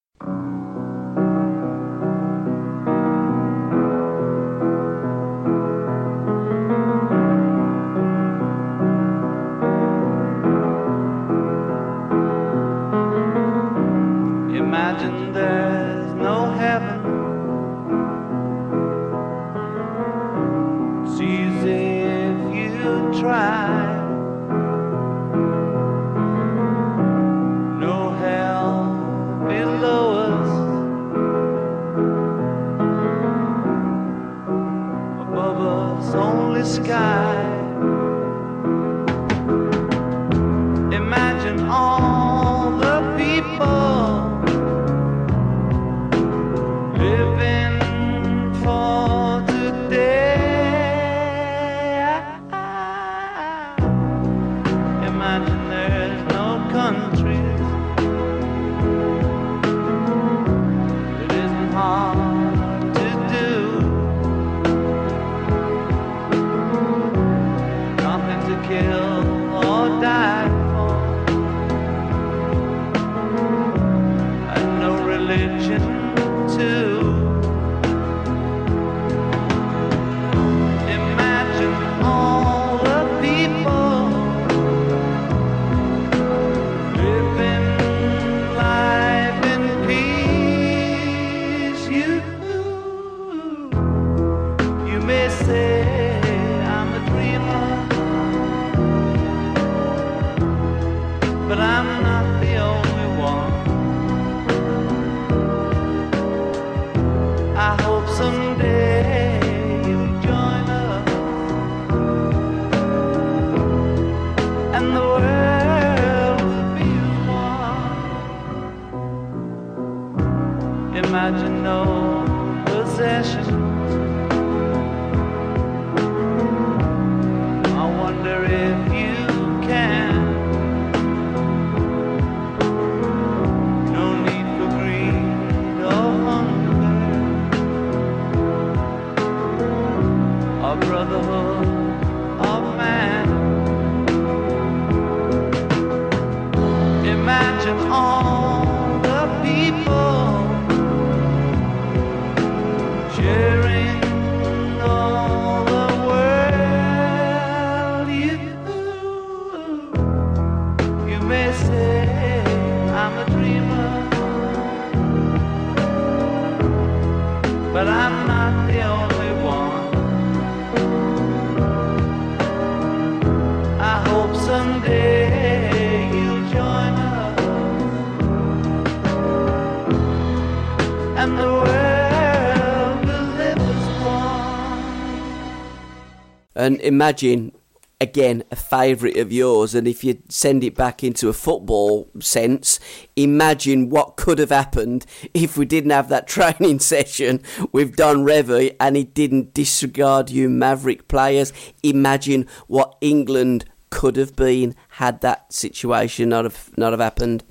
And imagine, again, a favourite of yours, and if you send it back into a football sense, imagine what could have happened if we didn't have that training session with Don Revie and he didn't disregard you Maverick players. Imagine what England could have been had that situation not have not have happened.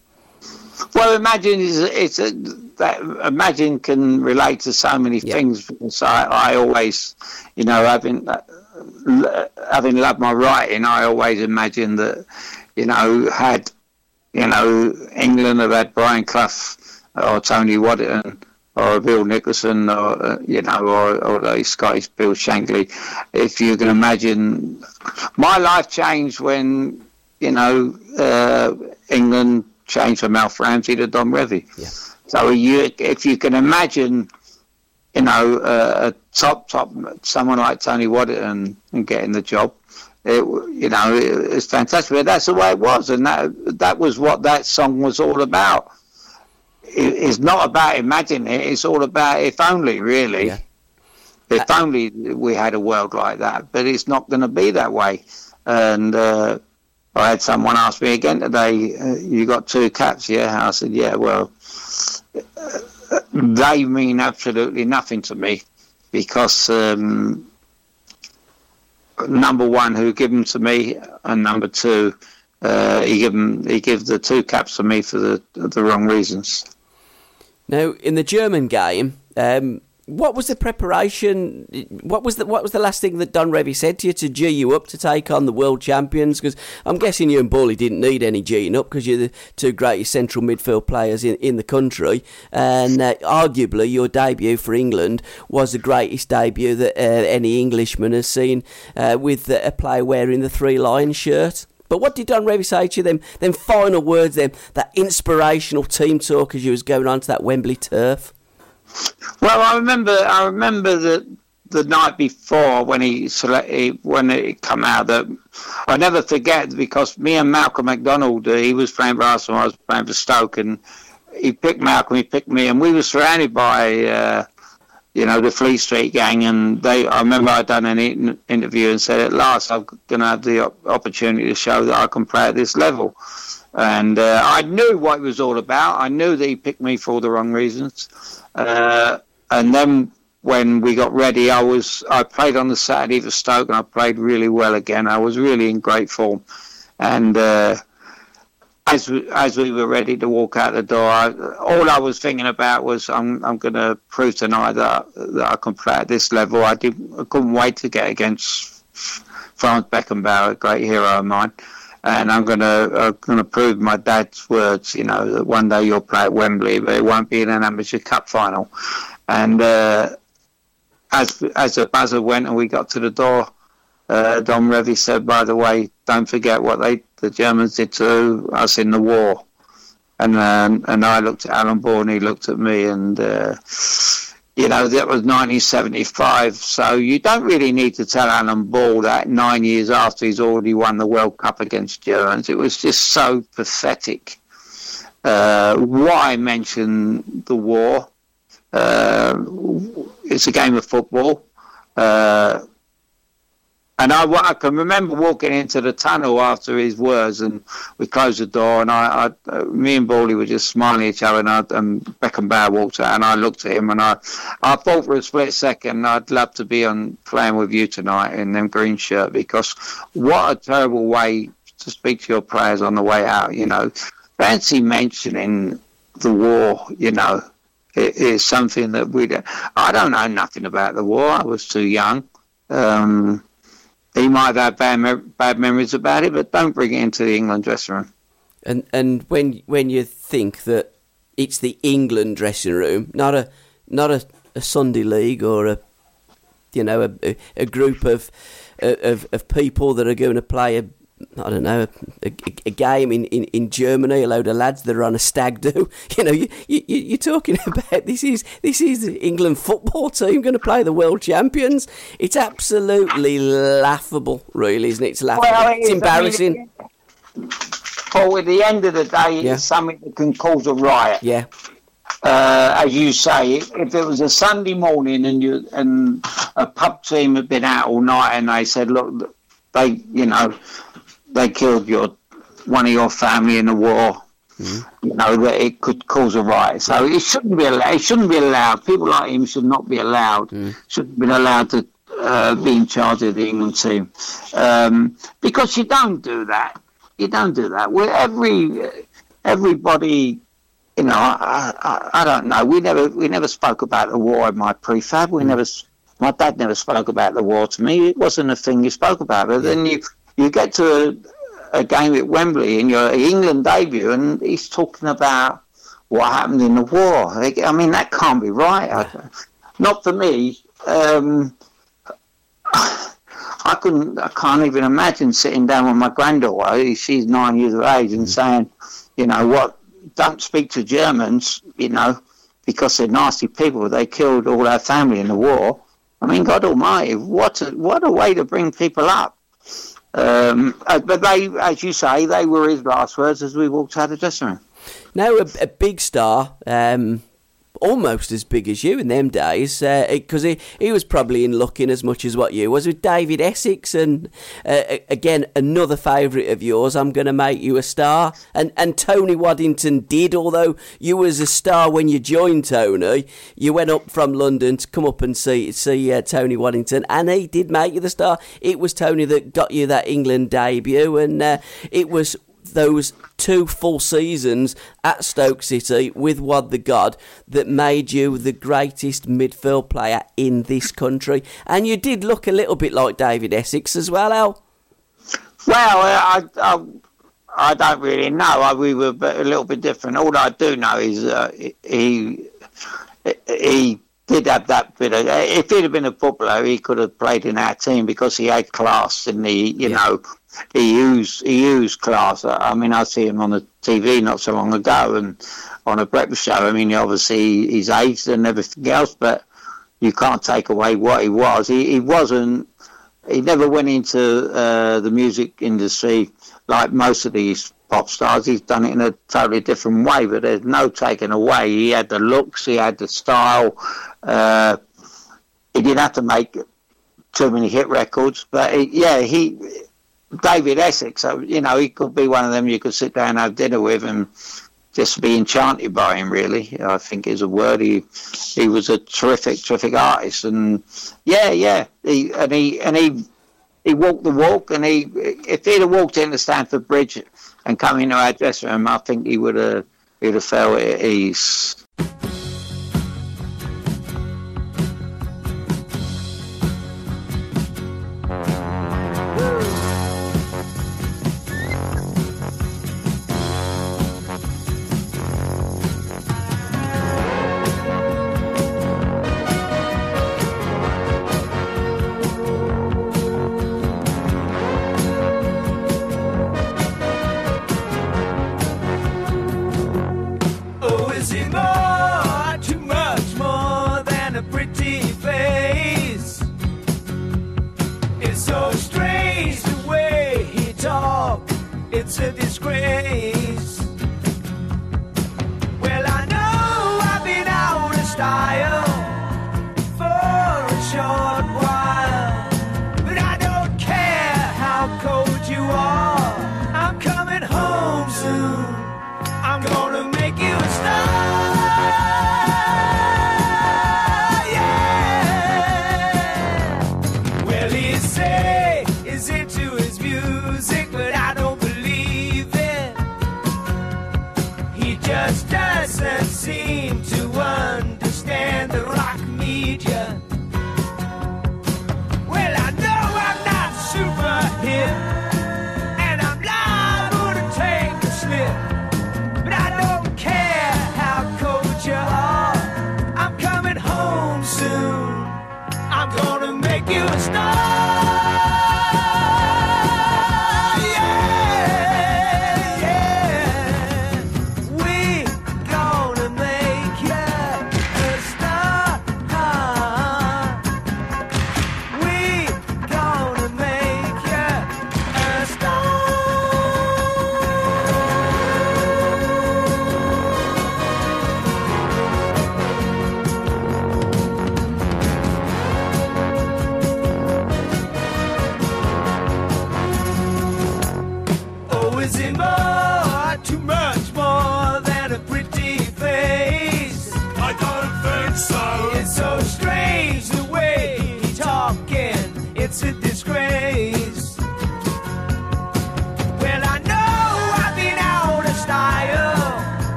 Well, imagine is it's a, that imagine can relate to so many Yeah. things. Because I, I always, you know, having l- having loved my writing, I always imagined that, you know, had you know England have had Brian Clough or Tony Waddington or Bill Nicholson or uh, you know or, or the Scottish Bill Shankly, if you can imagine, my life changed when you know uh, England changed from Alf Ramsey to Don Revie. Yeah. So you, if you can imagine, you know, uh, a top top someone like Tony Waddington and getting the job, it, you know, it, it's fantastic. But that's the way it was, and that that was what that song was all about. It, it's not about imagining it; it's all about if only, really. Yeah. If only we had a world like that, but it's not going to be that way. And uh, I had someone ask me again today, uh, "You got two cats, yeah?" I said, "Yeah." Well, they mean absolutely nothing to me because um, number one, who give them to me, and number two, uh, he give 'em- he give the two caps to me for the the wrong reasons. Now, in the German game, um, what was the preparation? What was the what was the last thing that Don Revie said to you to G you up to take on the world champions? Because I'm guessing you and Bally didn't need any G'ing up because you're the two greatest central midfield players in, in the country, and uh, arguably your debut for England was the greatest debut that uh, any Englishman has seen uh, with a player wearing the Three Lions shirt. But what did Don Revie say to you? Them, them final words, them that inspirational team talk as you was going onto that Wembley turf. Well, I remember I remember that the night before when he when it come out that I never forget because me and Malcolm McDonald uh, he was playing for Arsenal I was playing for Stoke and he picked Malcolm he picked me and we were surrounded by uh, you know the Fleet Street gang and they I remember I'd done an in- interview and said at last I'm going to have the op- opportunity to show that I can play at this level and uh, I knew what it was all about I knew that he picked me for all the wrong reasons uh, and then when we got ready, I was I played on the Saturday for Stoke, and I played really well again. I was really in great form, and uh, as as we were ready to walk out the door, I, all I was thinking about was I'm I'm going to prove tonight that that I can play at this level. I did I couldn't wait to get against Franz Beckenbauer, a great hero of mine. And I'm gonna I'm gonna prove my dad's words. You know that one day you'll play at Wembley, but it won't be in an amateur cup final. And uh, as as the buzzer went and we got to the door, uh, Don Revie said, "By the way, don't forget what they the Germans did to us in the war." And um, and I looked at Alan and he looked at me and. Uh, you know, that was 1975. So you don't really need to tell Alan Ball that nine years after he's already won the World Cup against Germans. It was just so pathetic. Uh, why mention the war? Uh, it's a game of football. Uh, and I, I can remember walking into the tunnel after his words, and we closed the door, and I, I me and Baldy were just smiling at each other, and, I, and Beckenbauer walked out, and I looked at him, and I, I thought for a split second, I'd love to be on playing with you tonight in them green shirt, because what a terrible way to speak to your players on the way out, you know. Fancy mentioning the war, you know, it is something that we. I don't know nothing about the war. I was too young. Um, he might have bad, bad memories about it, but don't bring it into the England dressing room. And and when when you think that it's the England dressing room, not a not a, a Sunday league or a you know a, a group of, of of people that are going to play a I don't know a, a, a game in, in, in Germany, a load of lads that are on a stag do. You know, you, you you're talking about this is this is the England football team going to play the world champions. It's absolutely laughable, really, isn't it? It's laughable. Well, it it's is. I mean, embarrassing. Paul, at the end of the day, it's Yeah. something that can cause a riot. yeah. uh, as you say, if, if it was a Sunday morning and you and a pub team had been out all night and they said, look, they you know they killed your one of your family in the war. You know that it could cause a riot, so it shouldn't be allowed. It shouldn't be allowed. People like him should not be allowed. Shouldn't be allowed to uh, be in charge of the England team um, because you don't do that. You don't do that. Well, every everybody you know, I, I, I don't know. We never we never spoke about the war in my prefab. We never. My dad never spoke about the war to me. It wasn't a thing you spoke about. But then you you get to a, a game at Wembley in your England debut, and he's talking about what happened in the war. I mean, that can't be right. Not for me. Um, I couldn't. I can't even imagine sitting down with my granddaughter. She's nine years of age, and saying, you know what? Don't speak to Germans. You know, because they're nasty people. They killed all our family in the war. I mean, God Almighty, what a, what a way to bring people up. Um, uh, but they, as you say, they were his last words as we walked out of the dressing room. Now a, a big star, um, almost as big as you in them days, because he, he was probably in looking as much as what you was with David Essex, and uh, again another favourite of yours. I'm going to make you a star, and and Tony Waddington did. Although you was a star when you joined Tony, you went up from London to come up and see see uh, Tony Waddington, and he did make you the star. It was Tony that got you that England debut, and uh, it was those two full seasons at Stoke City with Wad the God that made you the greatest midfield player in this country. And you did look a little bit like David Essex as well, Al. Well, I, I, I don't really know. I, we were a little bit different. All I do know is uh, he he did have that bit of. If he'd have been a footballer, he could have played in our team because he had class and he, you know, he used he used class. I mean, I see him on the TV not so long ago and on a breakfast show. I mean, obviously he's aged and everything else, but you can't take away what he was. He, he wasn't he never went into uh, the music industry like most of these pop stars. He's done it in a totally different way, but there's no taking away. He had the looks, he had the style. Uh, he didn't have to make too many hit records, but yeah, he. David Essex, so, you know, he could be one of them you could sit down and have dinner with and just be enchanted by him. Really, I think is a word. He he was a terrific, terrific artist, and yeah, yeah, he and he and he he walked the walk, and he if he'd have walked into Stamford Bridge and our dressing room, I think he would have he'd have felt at ease. A disgrace.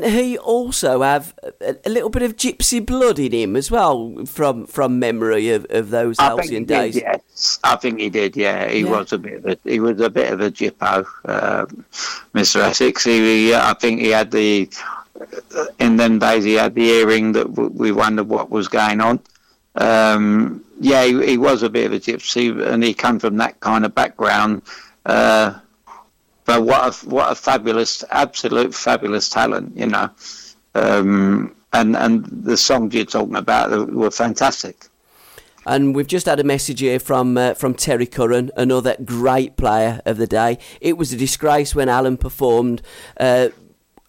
Didn't he also have a, a little bit of gypsy blood in him as well from from memory of, of those I he halcyon did, days? yes. I think he did. Yeah, he Yeah. was a bit of a he was a bit of a jippo, um, Mr. Essex. He, I think he had the in them days he had the earring that w- we wondered what was going on. Um, yeah, he, he was a bit of a gypsy, and he come from that kind of background. Uh, but what a what a fabulous, absolute fabulous talent, you know. Um, and and the songs you're talking about were fantastic. And we've just had a message here from uh, from Terry Curran, another great player of the day. It was a disgrace when Alan performed uh,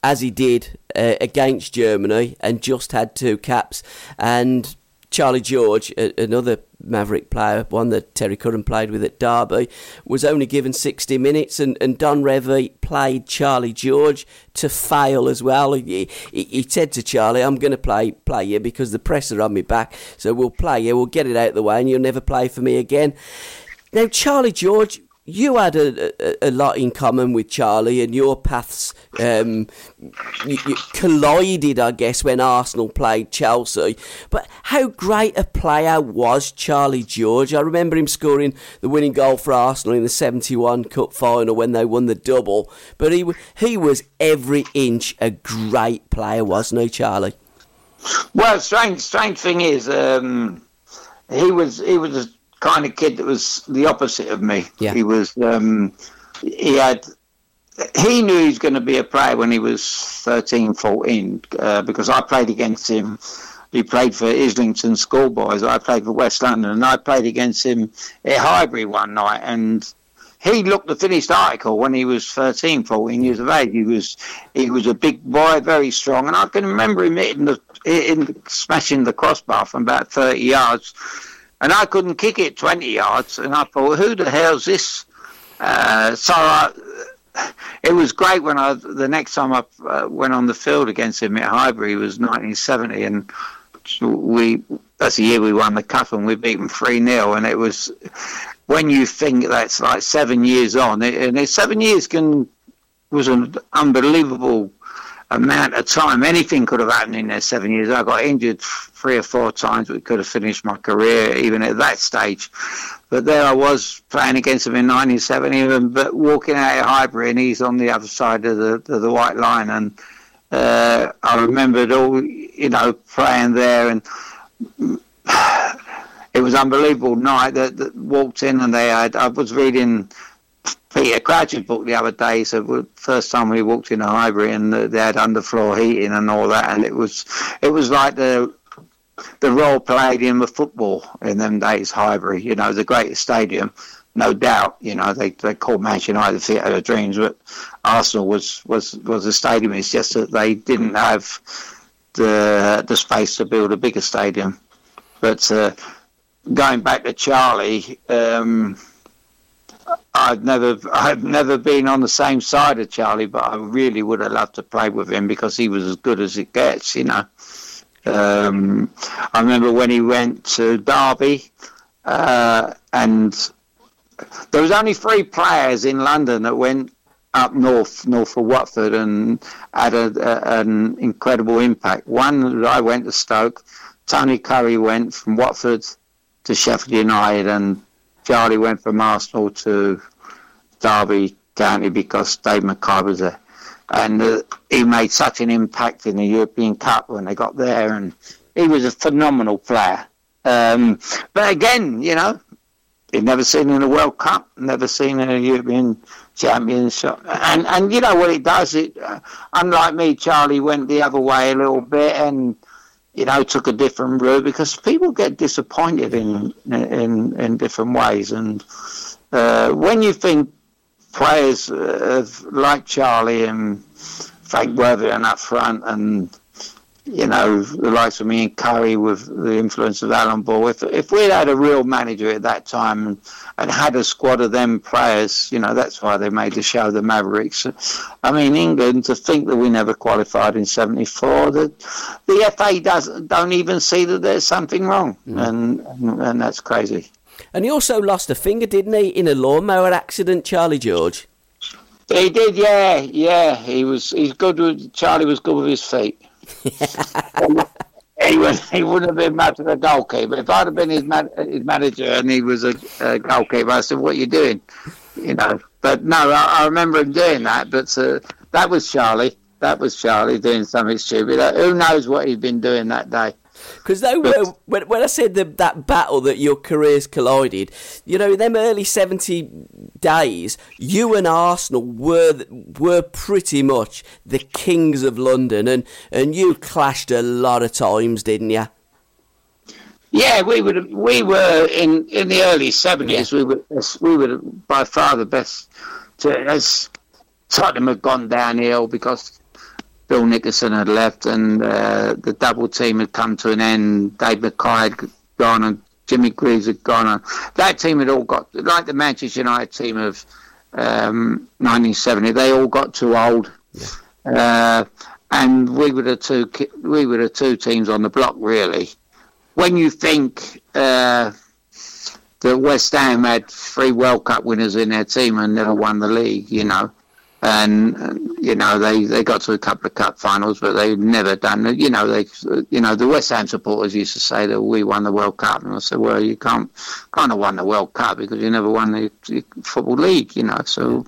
as he did uh, against Germany and just had two caps. And Charlie George, a- another Maverick player, one that Terry Curran played with at Derby, was only given 60 minutes, and, and Don Revie played Charlie George to fail as well. He, he, said to Charlie, I'm going to play play you because the press are on me back, so we'll play you, we'll get it out of the way, and you'll never play for me again. Now, Charlie George, you had a, a, a lot in common with Charlie, and your paths um, you, you collided, I guess, when Arsenal played Chelsea. But how great a player was Charlie George? I remember him scoring the winning goal for Arsenal in the 71 Cup final when they won the double. But he, he was every inch a great player, wasn't he, Charlie? Well, strange strange thing is, um, he was he was kind of kid that was the opposite of me. Yeah. He was um, he had he knew he was going to be a player when he was 13, 14, uh, because I played against him. He played for Islington Schoolboys. I played for West London, and I played against him at Highbury one night. And he looked the finished article when he was 13, 14 years of age. He was he was a big boy, very strong, and I can remember him hitting the hitting, smashing the crossbar from about 30 yards, and I couldn't kick it 20 yards. And I thought, who the hell's this? Uh, so I, it was great when I the next time I uh, went on the field against him at Highbury was 1970, and we that's the year we won the cup and we beat them three 0 and it was when you think that's like seven years on, and seven years can was an unbelievable amount of time. Anything could have happened in their seven years. I got injured three or four times, which could have finished my career even at that stage. But there I was playing against him in 1970, but walking out of Highbury, and he's on the other side of the of the white line, and uh, I remembered all you know playing there, and it was unbelievable night that, that walked in, and they had. I was reading. Peter Crouch's book the other day. So the first time we walked into Highbury and uh, they had underfloor heating and all that, and it was it was like the the Royal Palladium of football in them days. Highbury, you know, the greatest stadium, no doubt. You know, they they called Manchester United the Theatre of Dreams, but Arsenal was was was a stadium. It's just that they didn't have the the space to build a bigger stadium. But uh, going back to Charlie. Um, I've never I've never been on the same side of Charlie, but I really would have loved to play with him because he was as good as it gets, you know. Um, I remember when he went to Derby, uh, and there was only three players in London that went up north, north of Watford, and had a, a, an incredible impact. One, I went to Stoke. Tony Currie went from Watford to Sheffield United, and Charlie went from Arsenal to Derby County because Dave Mackay was there. And uh, he made such an impact in the European Cup when they got there, and he was a phenomenal player. Um, but again, you know, he'd never seen in a World Cup, never seen in a European Championship, and and you know what it does. It uh, unlike me, Charlie went the other way a little bit, and you know took a different route because people get disappointed in in in different ways, and uh, when you think players uh, like Charlie and Frank Worthington up front, and you know the likes of me and Currie with the influence of Alan Ball. If if we'd had a real manager at that time and, and had a squad of them players, you know that's why they made the show the Mavericks. I mean England to think that we never qualified in '74. That the FA doesn't don't even see that there's something wrong, mm. and, and and that's crazy. And he also lost a finger, didn't he, in a lawnmower accident, Charlie George? He did, yeah, yeah. He was. He's good with Charlie. Was good with his feet. He would. He wouldn't have been much of a goalkeeper. If I'd have been his, man, his manager and he was a, a goalkeeper, I said, "What are you doing?" You know. But no, I, I remember him doing that. But uh, that was Charlie. That was Charlie doing something stupid. Uh, who knows what he'd been doing that day? Because though uh, when, when I said the, that battle that your careers collided, you know, in them early seventy days, you and Arsenal were were pretty much the kings of London, and and you clashed a lot of times, didn't you? Yeah, we were we were in in the early seventies. We were we were by far the best. To, as Tottenham had gone downhill because Bill Nicholson had left and uh, the double team had come to an end. Dave Mackay had gone and Jimmy Greaves had gone. And that team had all got like the Manchester United team of um, 1970. They all got too old. Uh, and we were the two ki- we were the two teams on the block really. When you think uh, that West Ham had three World Cup winners in their team and never won the league, you know, and, you know they, they got to a couple of cup finals, but they'd never done it. You know they you know the West Ham supporters used to say that we won the World Cup, and I said, well, you can't kind of won the World Cup because you never won the, the football league, you know. So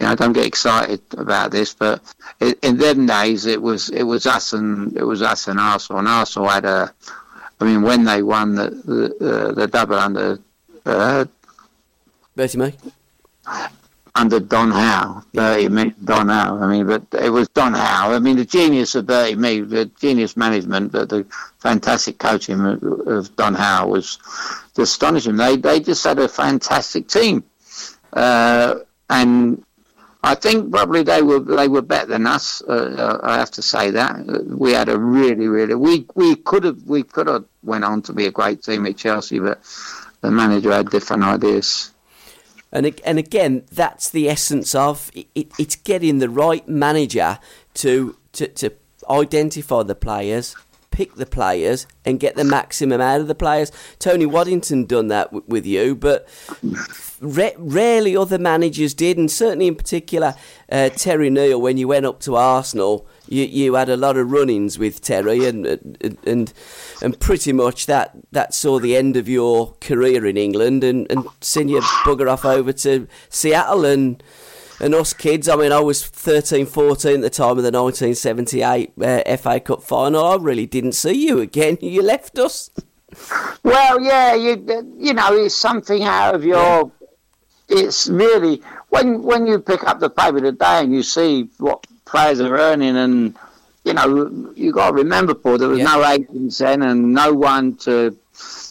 you know, don't get excited about this, but in, in them days it was it was us and it was us and Arsenal, and Arsenal had a. I mean, when they won the the, uh, the double under uh, Bertie Mee. Under Don Howe, Bertie Mee, Don Howe. I mean, but it was Don Howe. I mean, the genius of Bertie Mee, the genius management, but the fantastic coaching of, of Don Howe was astonishing. They they just had a fantastic team, uh, and I think probably they were they were better than us. Uh, I have to say that we had a really really we we could have we could have went on to be a great team at Chelsea, but the manager had different ideas. And and again, that's the essence of it, it, it's getting the right manager to, to to identify the players, pick the players, and get the maximum out of the players. Tony Waddington done that w- with you, but ra- rarely other managers did, and certainly in particular uh, Terry Neill when you went up to Arsenal. You you had a lot of run-ins with Terry, and and and, pretty much that that saw the end of your career in England, and and seen you bugger off over to Seattle and. And us kids, I mean, I was 13, 14 at the time of the 1978 uh, FA Cup final. I really didn't see you again. You left us. Well, yeah, you you know, it's something out of your. It's really when when you pick up the paper today and you see what players are earning, and you know, you got to remember, Paul, there was Yeah. no agents then, and no one to.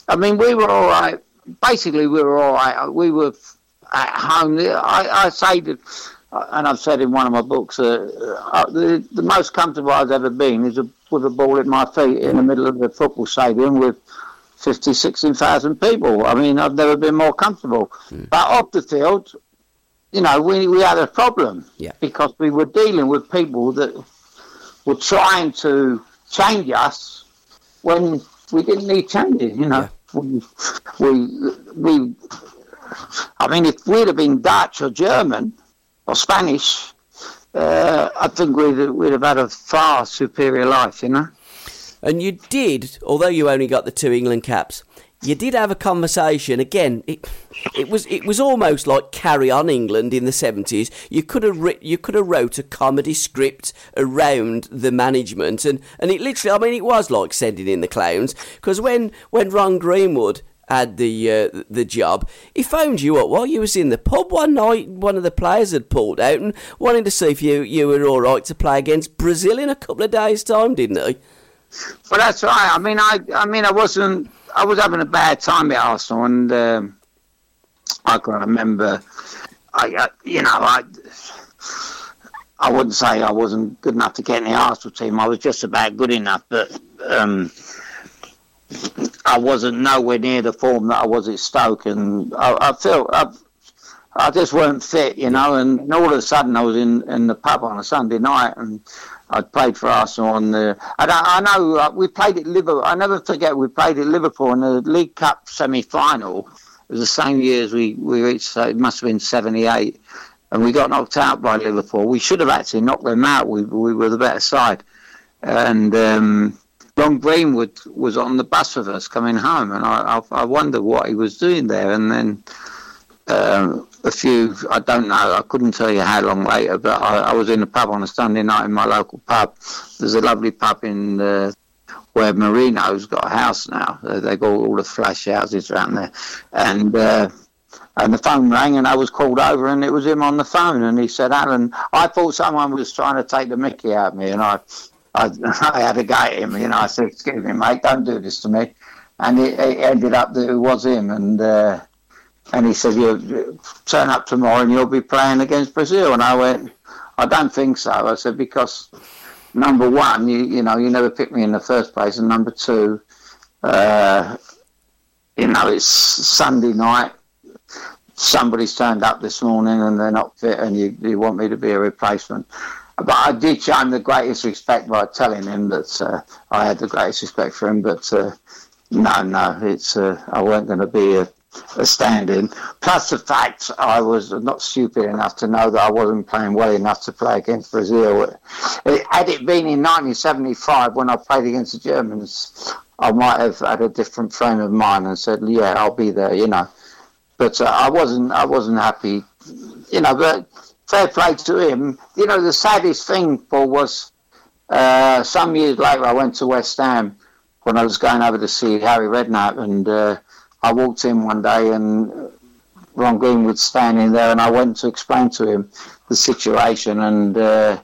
I mean, we were all right. Basically, we were all right. We were at home. I, I say that, and I've said in one of my books, uh, uh, the, the most comfortable I've ever been is a, with a ball at my feet in the middle of the football stadium with 50, 16,000 people. I mean, I've never been more comfortable. But off the field, you know, we, we had a problem Yeah. because we were dealing with people that were trying to change us when we didn't need changing, you know. We, we, we, I mean, if we'd have been Dutch or German or Spanish, uh, I think we'd, we'd have had a far superior life, you know. And you did, although you only got the two England caps, you did have a conversation. Again, it, it was it was almost like Carry On England in the seventies. You could have writ, you could have wrote a comedy script around the management, and, and it literally, I mean, it was like sending in the clowns. Because when when Ron Greenwood had the uh, the job, he phoned you up while you was in the pub one night. One of the players had pulled out and wanted to see if you you were all right to play against Brazil in a couple of days' time, didn't he? Well, that's right. I mean, I, I mean, I wasn't. I was having a bad time at Arsenal, and um, I can remember. I, uh, you know, I, I wouldn't say I wasn't good enough to get in the Arsenal team. I was just about good enough, but um, I wasn't nowhere near the form that I was at Stoke, and I, I felt I, I just weren't fit, you know. And, all of a sudden, I was in, in the pub on a Sunday night, and I'd played for Arsenal on the. I, I know uh, we played at Liverpool. I never forget we played at Liverpool in the League Cup semi-final. It was the same year as we we reached. So it must have been '78, and we got knocked out by Liverpool. We should have actually knocked them out. We we were the better side, and. Um, Ron Greenwood was on the bus with us coming home, and I, I, I wondered what he was doing there. And then um, a few, I don't know, I couldn't tell you how long later, but I, I was in a pub on a Sunday night in my local pub. There's a lovely pub in uh, where Mourinho's got a house now. Uh, they got all the flash houses around there, and. Uh, and the phone rang, and I was called over, and it was him on the phone. And he said, "Alan, I thought someone was trying to take the Mickey out of me, and I, I, I had a go at him. You know, I said, "Excuse me, mate, don't do this to me." And it, it ended up that it was him, and uh, and he said, "You turn up tomorrow, and you'll be playing against Brazil." And I went, "I don't think so." I said because number one, you you know, you never picked me in the first place, and number two, uh, you know, it's Sunday night. Somebody's turned up this morning and they're not fit, and you, you want me to be a replacement. But I did show him the greatest respect by telling him that uh, I had the greatest respect for him. But uh, no, no, it's uh, I weren't going to be a, a stand-in. Plus the fact I was not stupid enough to know that I wasn't playing well enough to play against Brazil. It, had it been in 1975 when I played against the Germans, I might have had a different frame of mind and said, "Yeah, I'll be there," you know. But uh, I wasn't. I wasn't happy, you know. But fair play to him. You know, the saddest thing, Paul, was uh, some years later. I went to West Ham when I was going over to see Harry Redknapp, and uh, I walked in one day and Ron Green was standing there, and I went to explain to him the situation, and uh,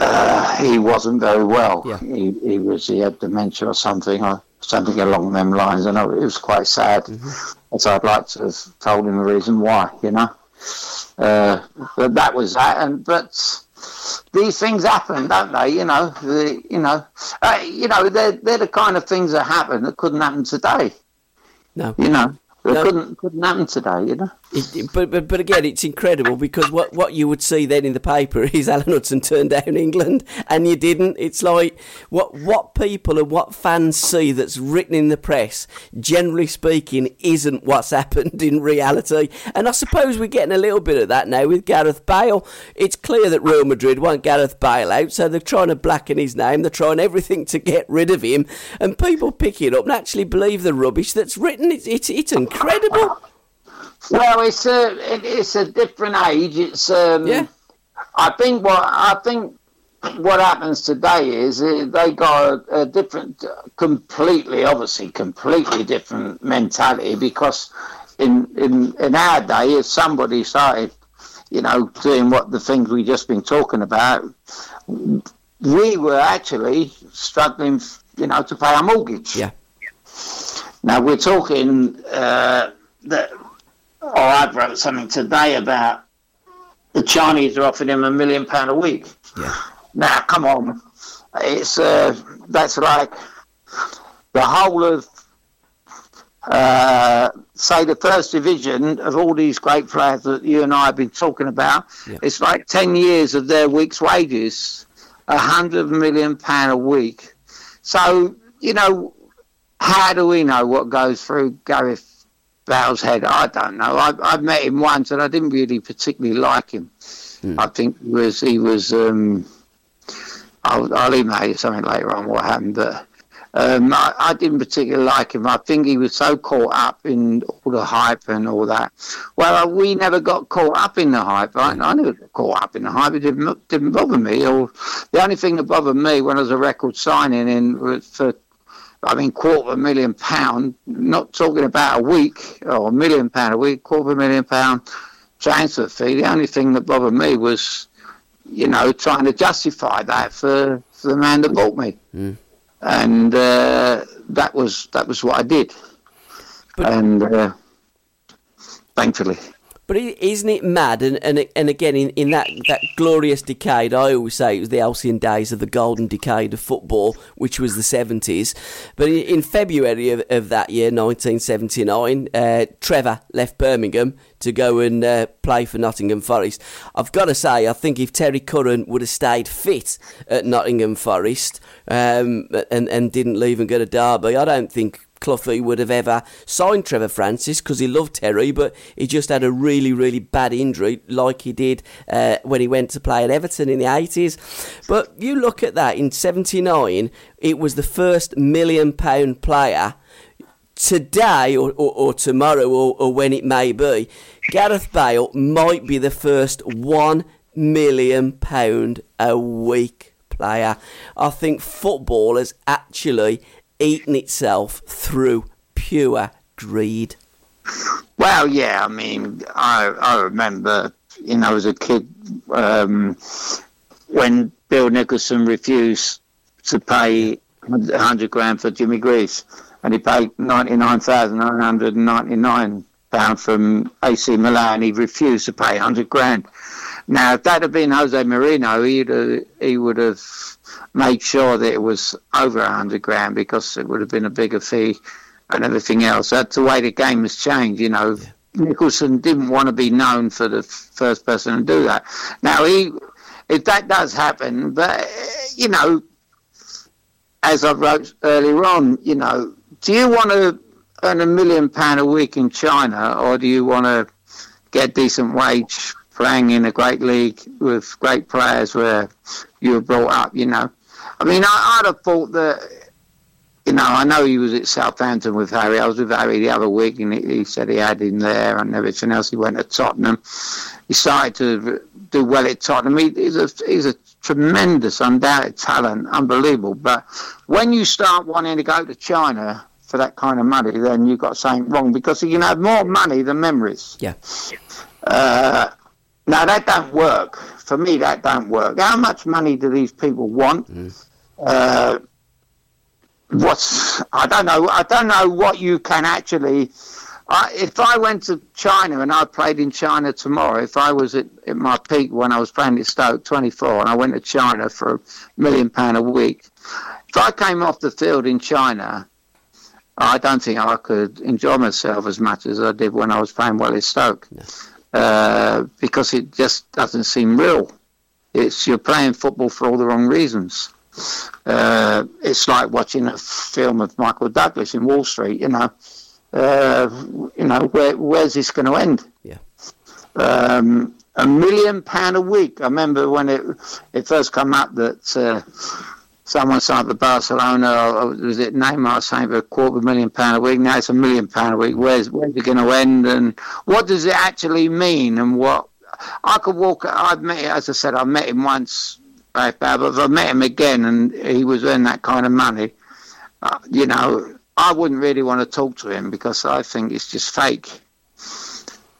uh, he wasn't very well. Yeah. He, he was he had dementia or something, or something along them lines, and it was quite sad. So I'd like to have told him the reason why, you know. Uh, but that was that, and but these things happen, don't they? You know, the, you know, uh, you know, they're they're the kind of things that happen that couldn't happen today. No. You know, It No. couldn't couldn't happen today, you know. It, but, but but again, it's incredible because what, what you would see then in the paper is Alan Hudson turned down England, and you didn't. It's like what what people and what fans see that's written in the press, generally speaking, isn't what's happened in reality. And I suppose we're getting a little bit of that now with Gareth Bale. It's clear that Real Madrid want Gareth Bale out, so they're trying to blacken his name. They're trying everything to get rid of him, and people pick it up and actually believe the rubbish that's written. It's it's, it's incredible. Well, it's a it, it's a different age. It's um, Yeah. I think what I think what happens today is uh, they got a, a different, completely, obviously, completely different mentality because in in in our day, if somebody started, you know, doing what the things we just been talking about, we were actually struggling, you know, to pay our mortgage. Yeah. Now we're talking uh, that. Oh, I wrote something today about the Chinese are offering him a million pound a week. Yeah. Now, come on, it's uh, that's like the whole of uh, say the first division of all these great players that you and I have been talking about. Yeah. It's like ten years of their week's wages, a hundred million pound a week. So you know, how do we know what goes through Gareth Bale's head? I don't know. I, I met him once and I didn't really particularly like him. I think he was he was. Um, I'll, I'll email you something later on what happened, but um, I, I didn't particularly like him. I think he was so caught up in all the hype and all that. Well, we never got caught up in the hype. I, I never got caught up in the hype. It didn't, didn't bother me. Or the only thing that bothered me when I was a record signing in was for I mean, quarter of a million pound, not talking about a week or a million pound a week, quarter of a million pound transfer fee. The only thing that bothered me was, you know, trying to justify that for, for the man that bought me. And uh, that was that was what I did. and uh, thankfully. But isn't it mad? And and, and again, in, in that, that glorious decade, I always say it was the halcyon days of the golden decade of football, which was the 70s. But in, in February of, of that year, 1979, uh, Trevor left Birmingham to go and uh, play for Nottingham Forest. I've got to say, I think if Terry Curran would have stayed fit at Nottingham Forest um, and, and didn't leave and go to Derby, I don't think Cloughy would have ever signed Trevor Francis because he loved Terry, but he just had a really, really bad injury like he did uh, when he went to play at Everton in the 80s. But you look at that in 79, it was the first million pound player. Today or, or, or tomorrow or, or when it may be, Gareth Bale might be the first one million pound a week player. I think football has actually eaten itself through pure greed. Well, yeah, I mean, I I remember, you know, as a kid, um, when Bill Nicholson refused to pay hundred grand for Jimmy Greaves, and he paid ninety nine thousand nine hundred and ninety nine pound from AC Milan. He refused to pay hundred grand. Now, if that had been Jose Mourinho, he'd have, he would have made sure that it was over a hundred grand because it would have been a bigger fee and everything else. That's the way the game has changed. You know, Nicholson didn't want to be known for the first person to do that. Now he, if that does happen, but you know, as I wrote earlier on, you know, do you want to earn a million pound a week in China, or do you want to get a decent wage playing in a great league with great players where you were brought up? You know, I mean, I, I'd have thought that you know, I know he was at Southampton with Harry. I was with Harry the other week, and he, he said he had him there and everything else. He went to Tottenham. He started to do well at Tottenham. He, he's a he's a tremendous, undoubted talent, unbelievable. But when you start wanting to go to China for that kind of money, then you've got something wrong because you can have more money than memories. Yeah. Uh, now that don't work for me. That don't work. How much money do these people want? Uh, what's I don't know. I don't know what you can actually. I, if I went to China and I played in China tomorrow, if I was at, at my peak when I was playing at Stoke, 24, and I went to China for a million pound a week, if I came off the field in China I don't think I could enjoy myself as much as I did when I was playing well at Stoke, uh, because it just doesn't seem real. It's you're playing football for all the wrong reasons. Uh, it's like watching a film of Michael Douglas in Wall Street. You know, uh, you know where, where's this going to end? Yeah. um, a million pound a week. I remember when it it first came up that uh, someone signed for Barcelona. Was it Neymar saying for a quarter of a million pound a week? Now it's a million pound a week. Where's where's it going to end? And what does it actually mean? And what I could walk. I've met, as I said, I met him once. Right, but if I met him again and he was earning that kind of money, uh, you know, I wouldn't really want to talk to him because I think it's just fake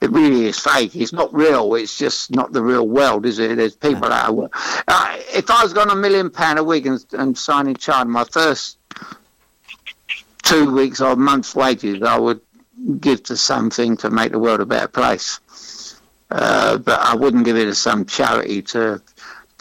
it really is fake. It's not real. It's just not the real world, is it? There's people. Of, uh, if I was on a million pound a week and, and signing China, my first two weeks or month's wages, I would give to something to make the world a better place. Uh, but I wouldn't give it to some charity to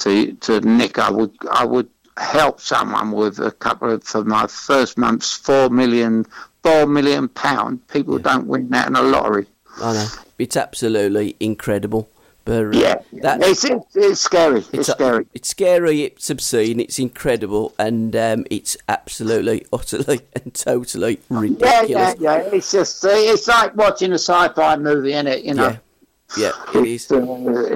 to to Nick. I would I would help someone with a couple of for my first month's four million four million pound. People don't win that in a lottery. I know it's absolutely incredible. But uh, Yeah, that, it's, it's it's scary. It's, It's, scary. It's scary. It's obscene. It's incredible, and um, it's absolutely, utterly, and totally ridiculous. yeah, yeah. yeah. It's just it's like watching a sci-fi movie, in it? You know, Yeah, yeah. It's, uh,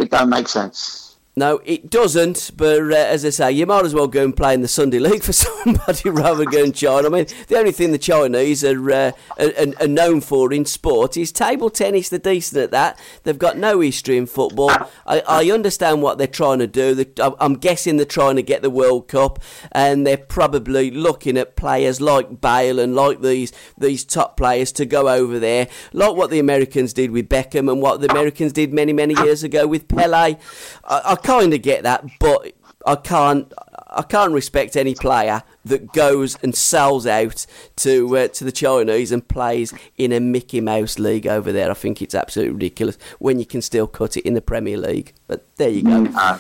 it don't make sense. No, it doesn't. But uh, as I say, you might as well go and play in the Sunday League for somebody rather than China. I mean, the only thing the Chinese are, uh, are, are- known for in sport is table tennis. They're decent at that. They've got no history in football. I, I understand what they're trying to do. I'm guessing they're trying to get the World Cup, and they're probably looking at players like Bale and like these these top players to go over there, like what the Americans did with Beckham and what the Americans did many many years ago with Pele. I, I kind of get that, but I can't. I can't respect any player that goes and sells out to uh, to the Chinese and plays in a Mickey Mouse league over there. I think it's absolutely ridiculous when you can still cut it in the Premier League. But there you go. Uh,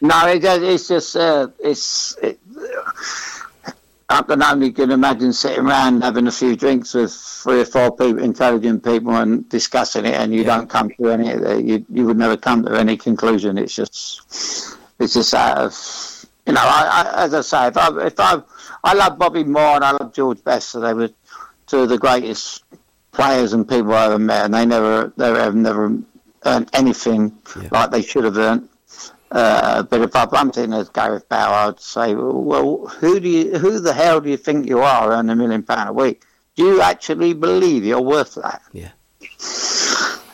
no, it, it's just uh, it's. It, I can only can imagine sitting around having a few drinks with three or four people, intelligent people, and discussing it, and you don't come to any. You you would never come to any conclusion. It's just it's just out of you know. I, I, as I say, if I if I I love Bobby Moore and I love George Best, so they were two of the greatest players and people I ever met, and they never they have never earned anything like they should have earned. Uh, but if I bumped in as Gareth Bale, I'd say, well, who do you, who the hell do you think you are earning a million pound a week? Do you actually believe you're worth that? Yeah.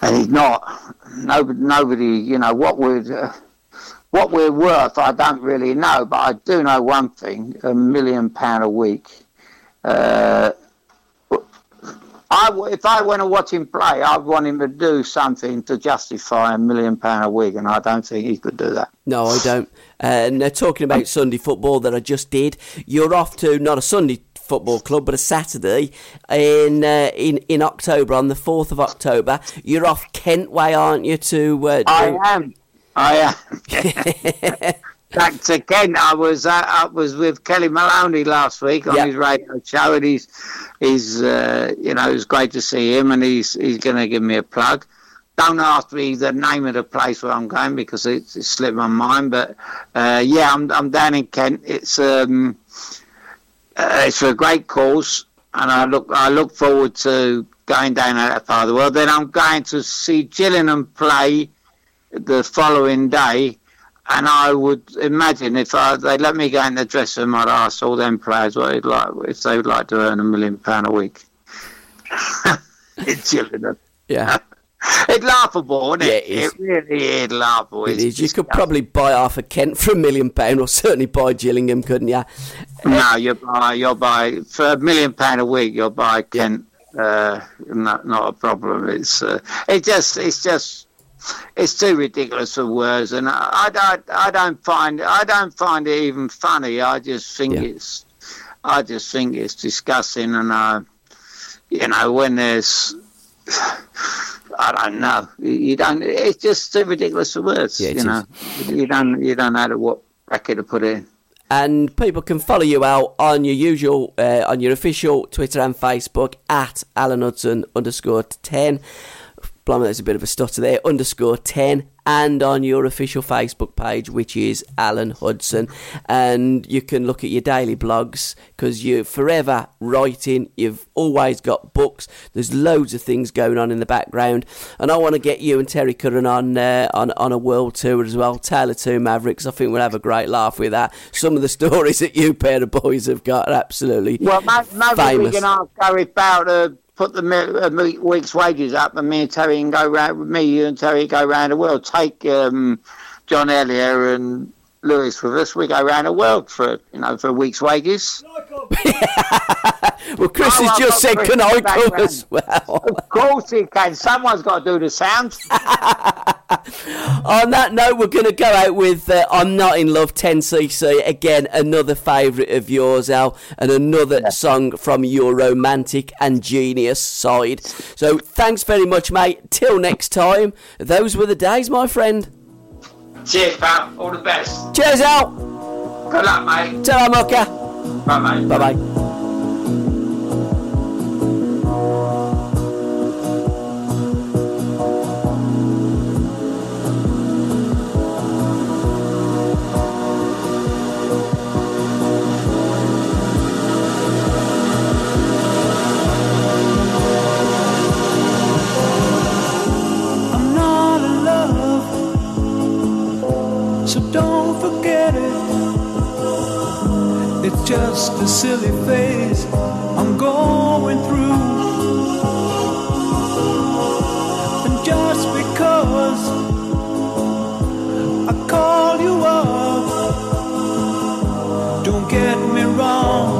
And he's not. Nobody, nobody you know, what would, uh, what we're worth, I don't really know, but I do know one thing: a million pound a week. Uh, I, if I went to watch him play, I'd want him to do something to justify a million pound a week, and I don't think he could do that. No, I don't. And uh, talking about Sunday football that I just did, you're off to not a Sunday football club, but a Saturday in uh, in in October on the fourth of October. You're off Kent Way, aren't you? To uh, I am. I am. Back to Kent. I was uh, I was with Kellie Maloney last week on Yeah. his radio show, and he's he's uh, you know it was great to see him, and he's he's going to give me a plug. Don't ask me the name of the place where I'm going because it's, it's slipped my mind. But uh, yeah, I'm I'm down in Kent. It's um uh, it's for a great cause, and I look I look forward to going down that part of the world. Then I'm going to see Gillingham play the following day, and I would imagine if I, they let me go in the dressing room, I'd ask all them players what they'd like if they would like to earn a million pound a week. it's Gillingham. yeah, It's laughable, isn't it? Yeah, it is. really is laughable. it It's. You could probably buy half a Kent for a million pound, or certainly buy Gillingham, couldn't you? No, you buy you'll buy for a million pound a week. You'll buy Kent. Uh, not not a problem. It's uh, it just it's just it's too ridiculous for words, and I, I don't I don't find I don't find it even funny. I just think Yeah. it's I just think it's disgusting, and uh, you know when there's. I don't know. You don't. It's just too ridiculous for words. Yeah, you know. You don't. You don't know to what bracket to put in. and people can follow you out on your usual, uh, on your official Twitter and Facebook at Alan Hudson underscore 10. Blimey, there's a bit of a stutter there, underscore 10, and on your official Facebook page, which is Alan Hudson. And you can look at your daily blogs because you're forever writing. You've always got books. There's loads of things going on in the background. And I want to get you and Terry Curran on, uh, on, on a world tour as well. Taylor Two Mavericks. I think we'll have a great laugh with that. Some of the stories that you pair of boys have got are absolutely Well, ma- famous. we can ask Gary Bow to put the uh, week's wages up, and me and Terry can go round. Me, you and Terry go round the world. Take um, John Hellier and Lewis with us. We go around the world for you know for a week's wages. Well, Chris Oh, has just said, Chris can I come as well? Of course he can. Someone's got to do the sound. On that note, we're going to go out with uh, I'm Not in Love 10cc. Again, another favourite of yours, Al, and another song from your romantic and genius side. So thanks very much, mate. Till next time, those were the days, my friend. Cheers, pal. All the best. Cheers, out. Good luck, mate. Ta-ra, Mucker. Bye, mate. Bye-bye. Just a silly phase I'm going through. And just because I call you up, don't get me wrong,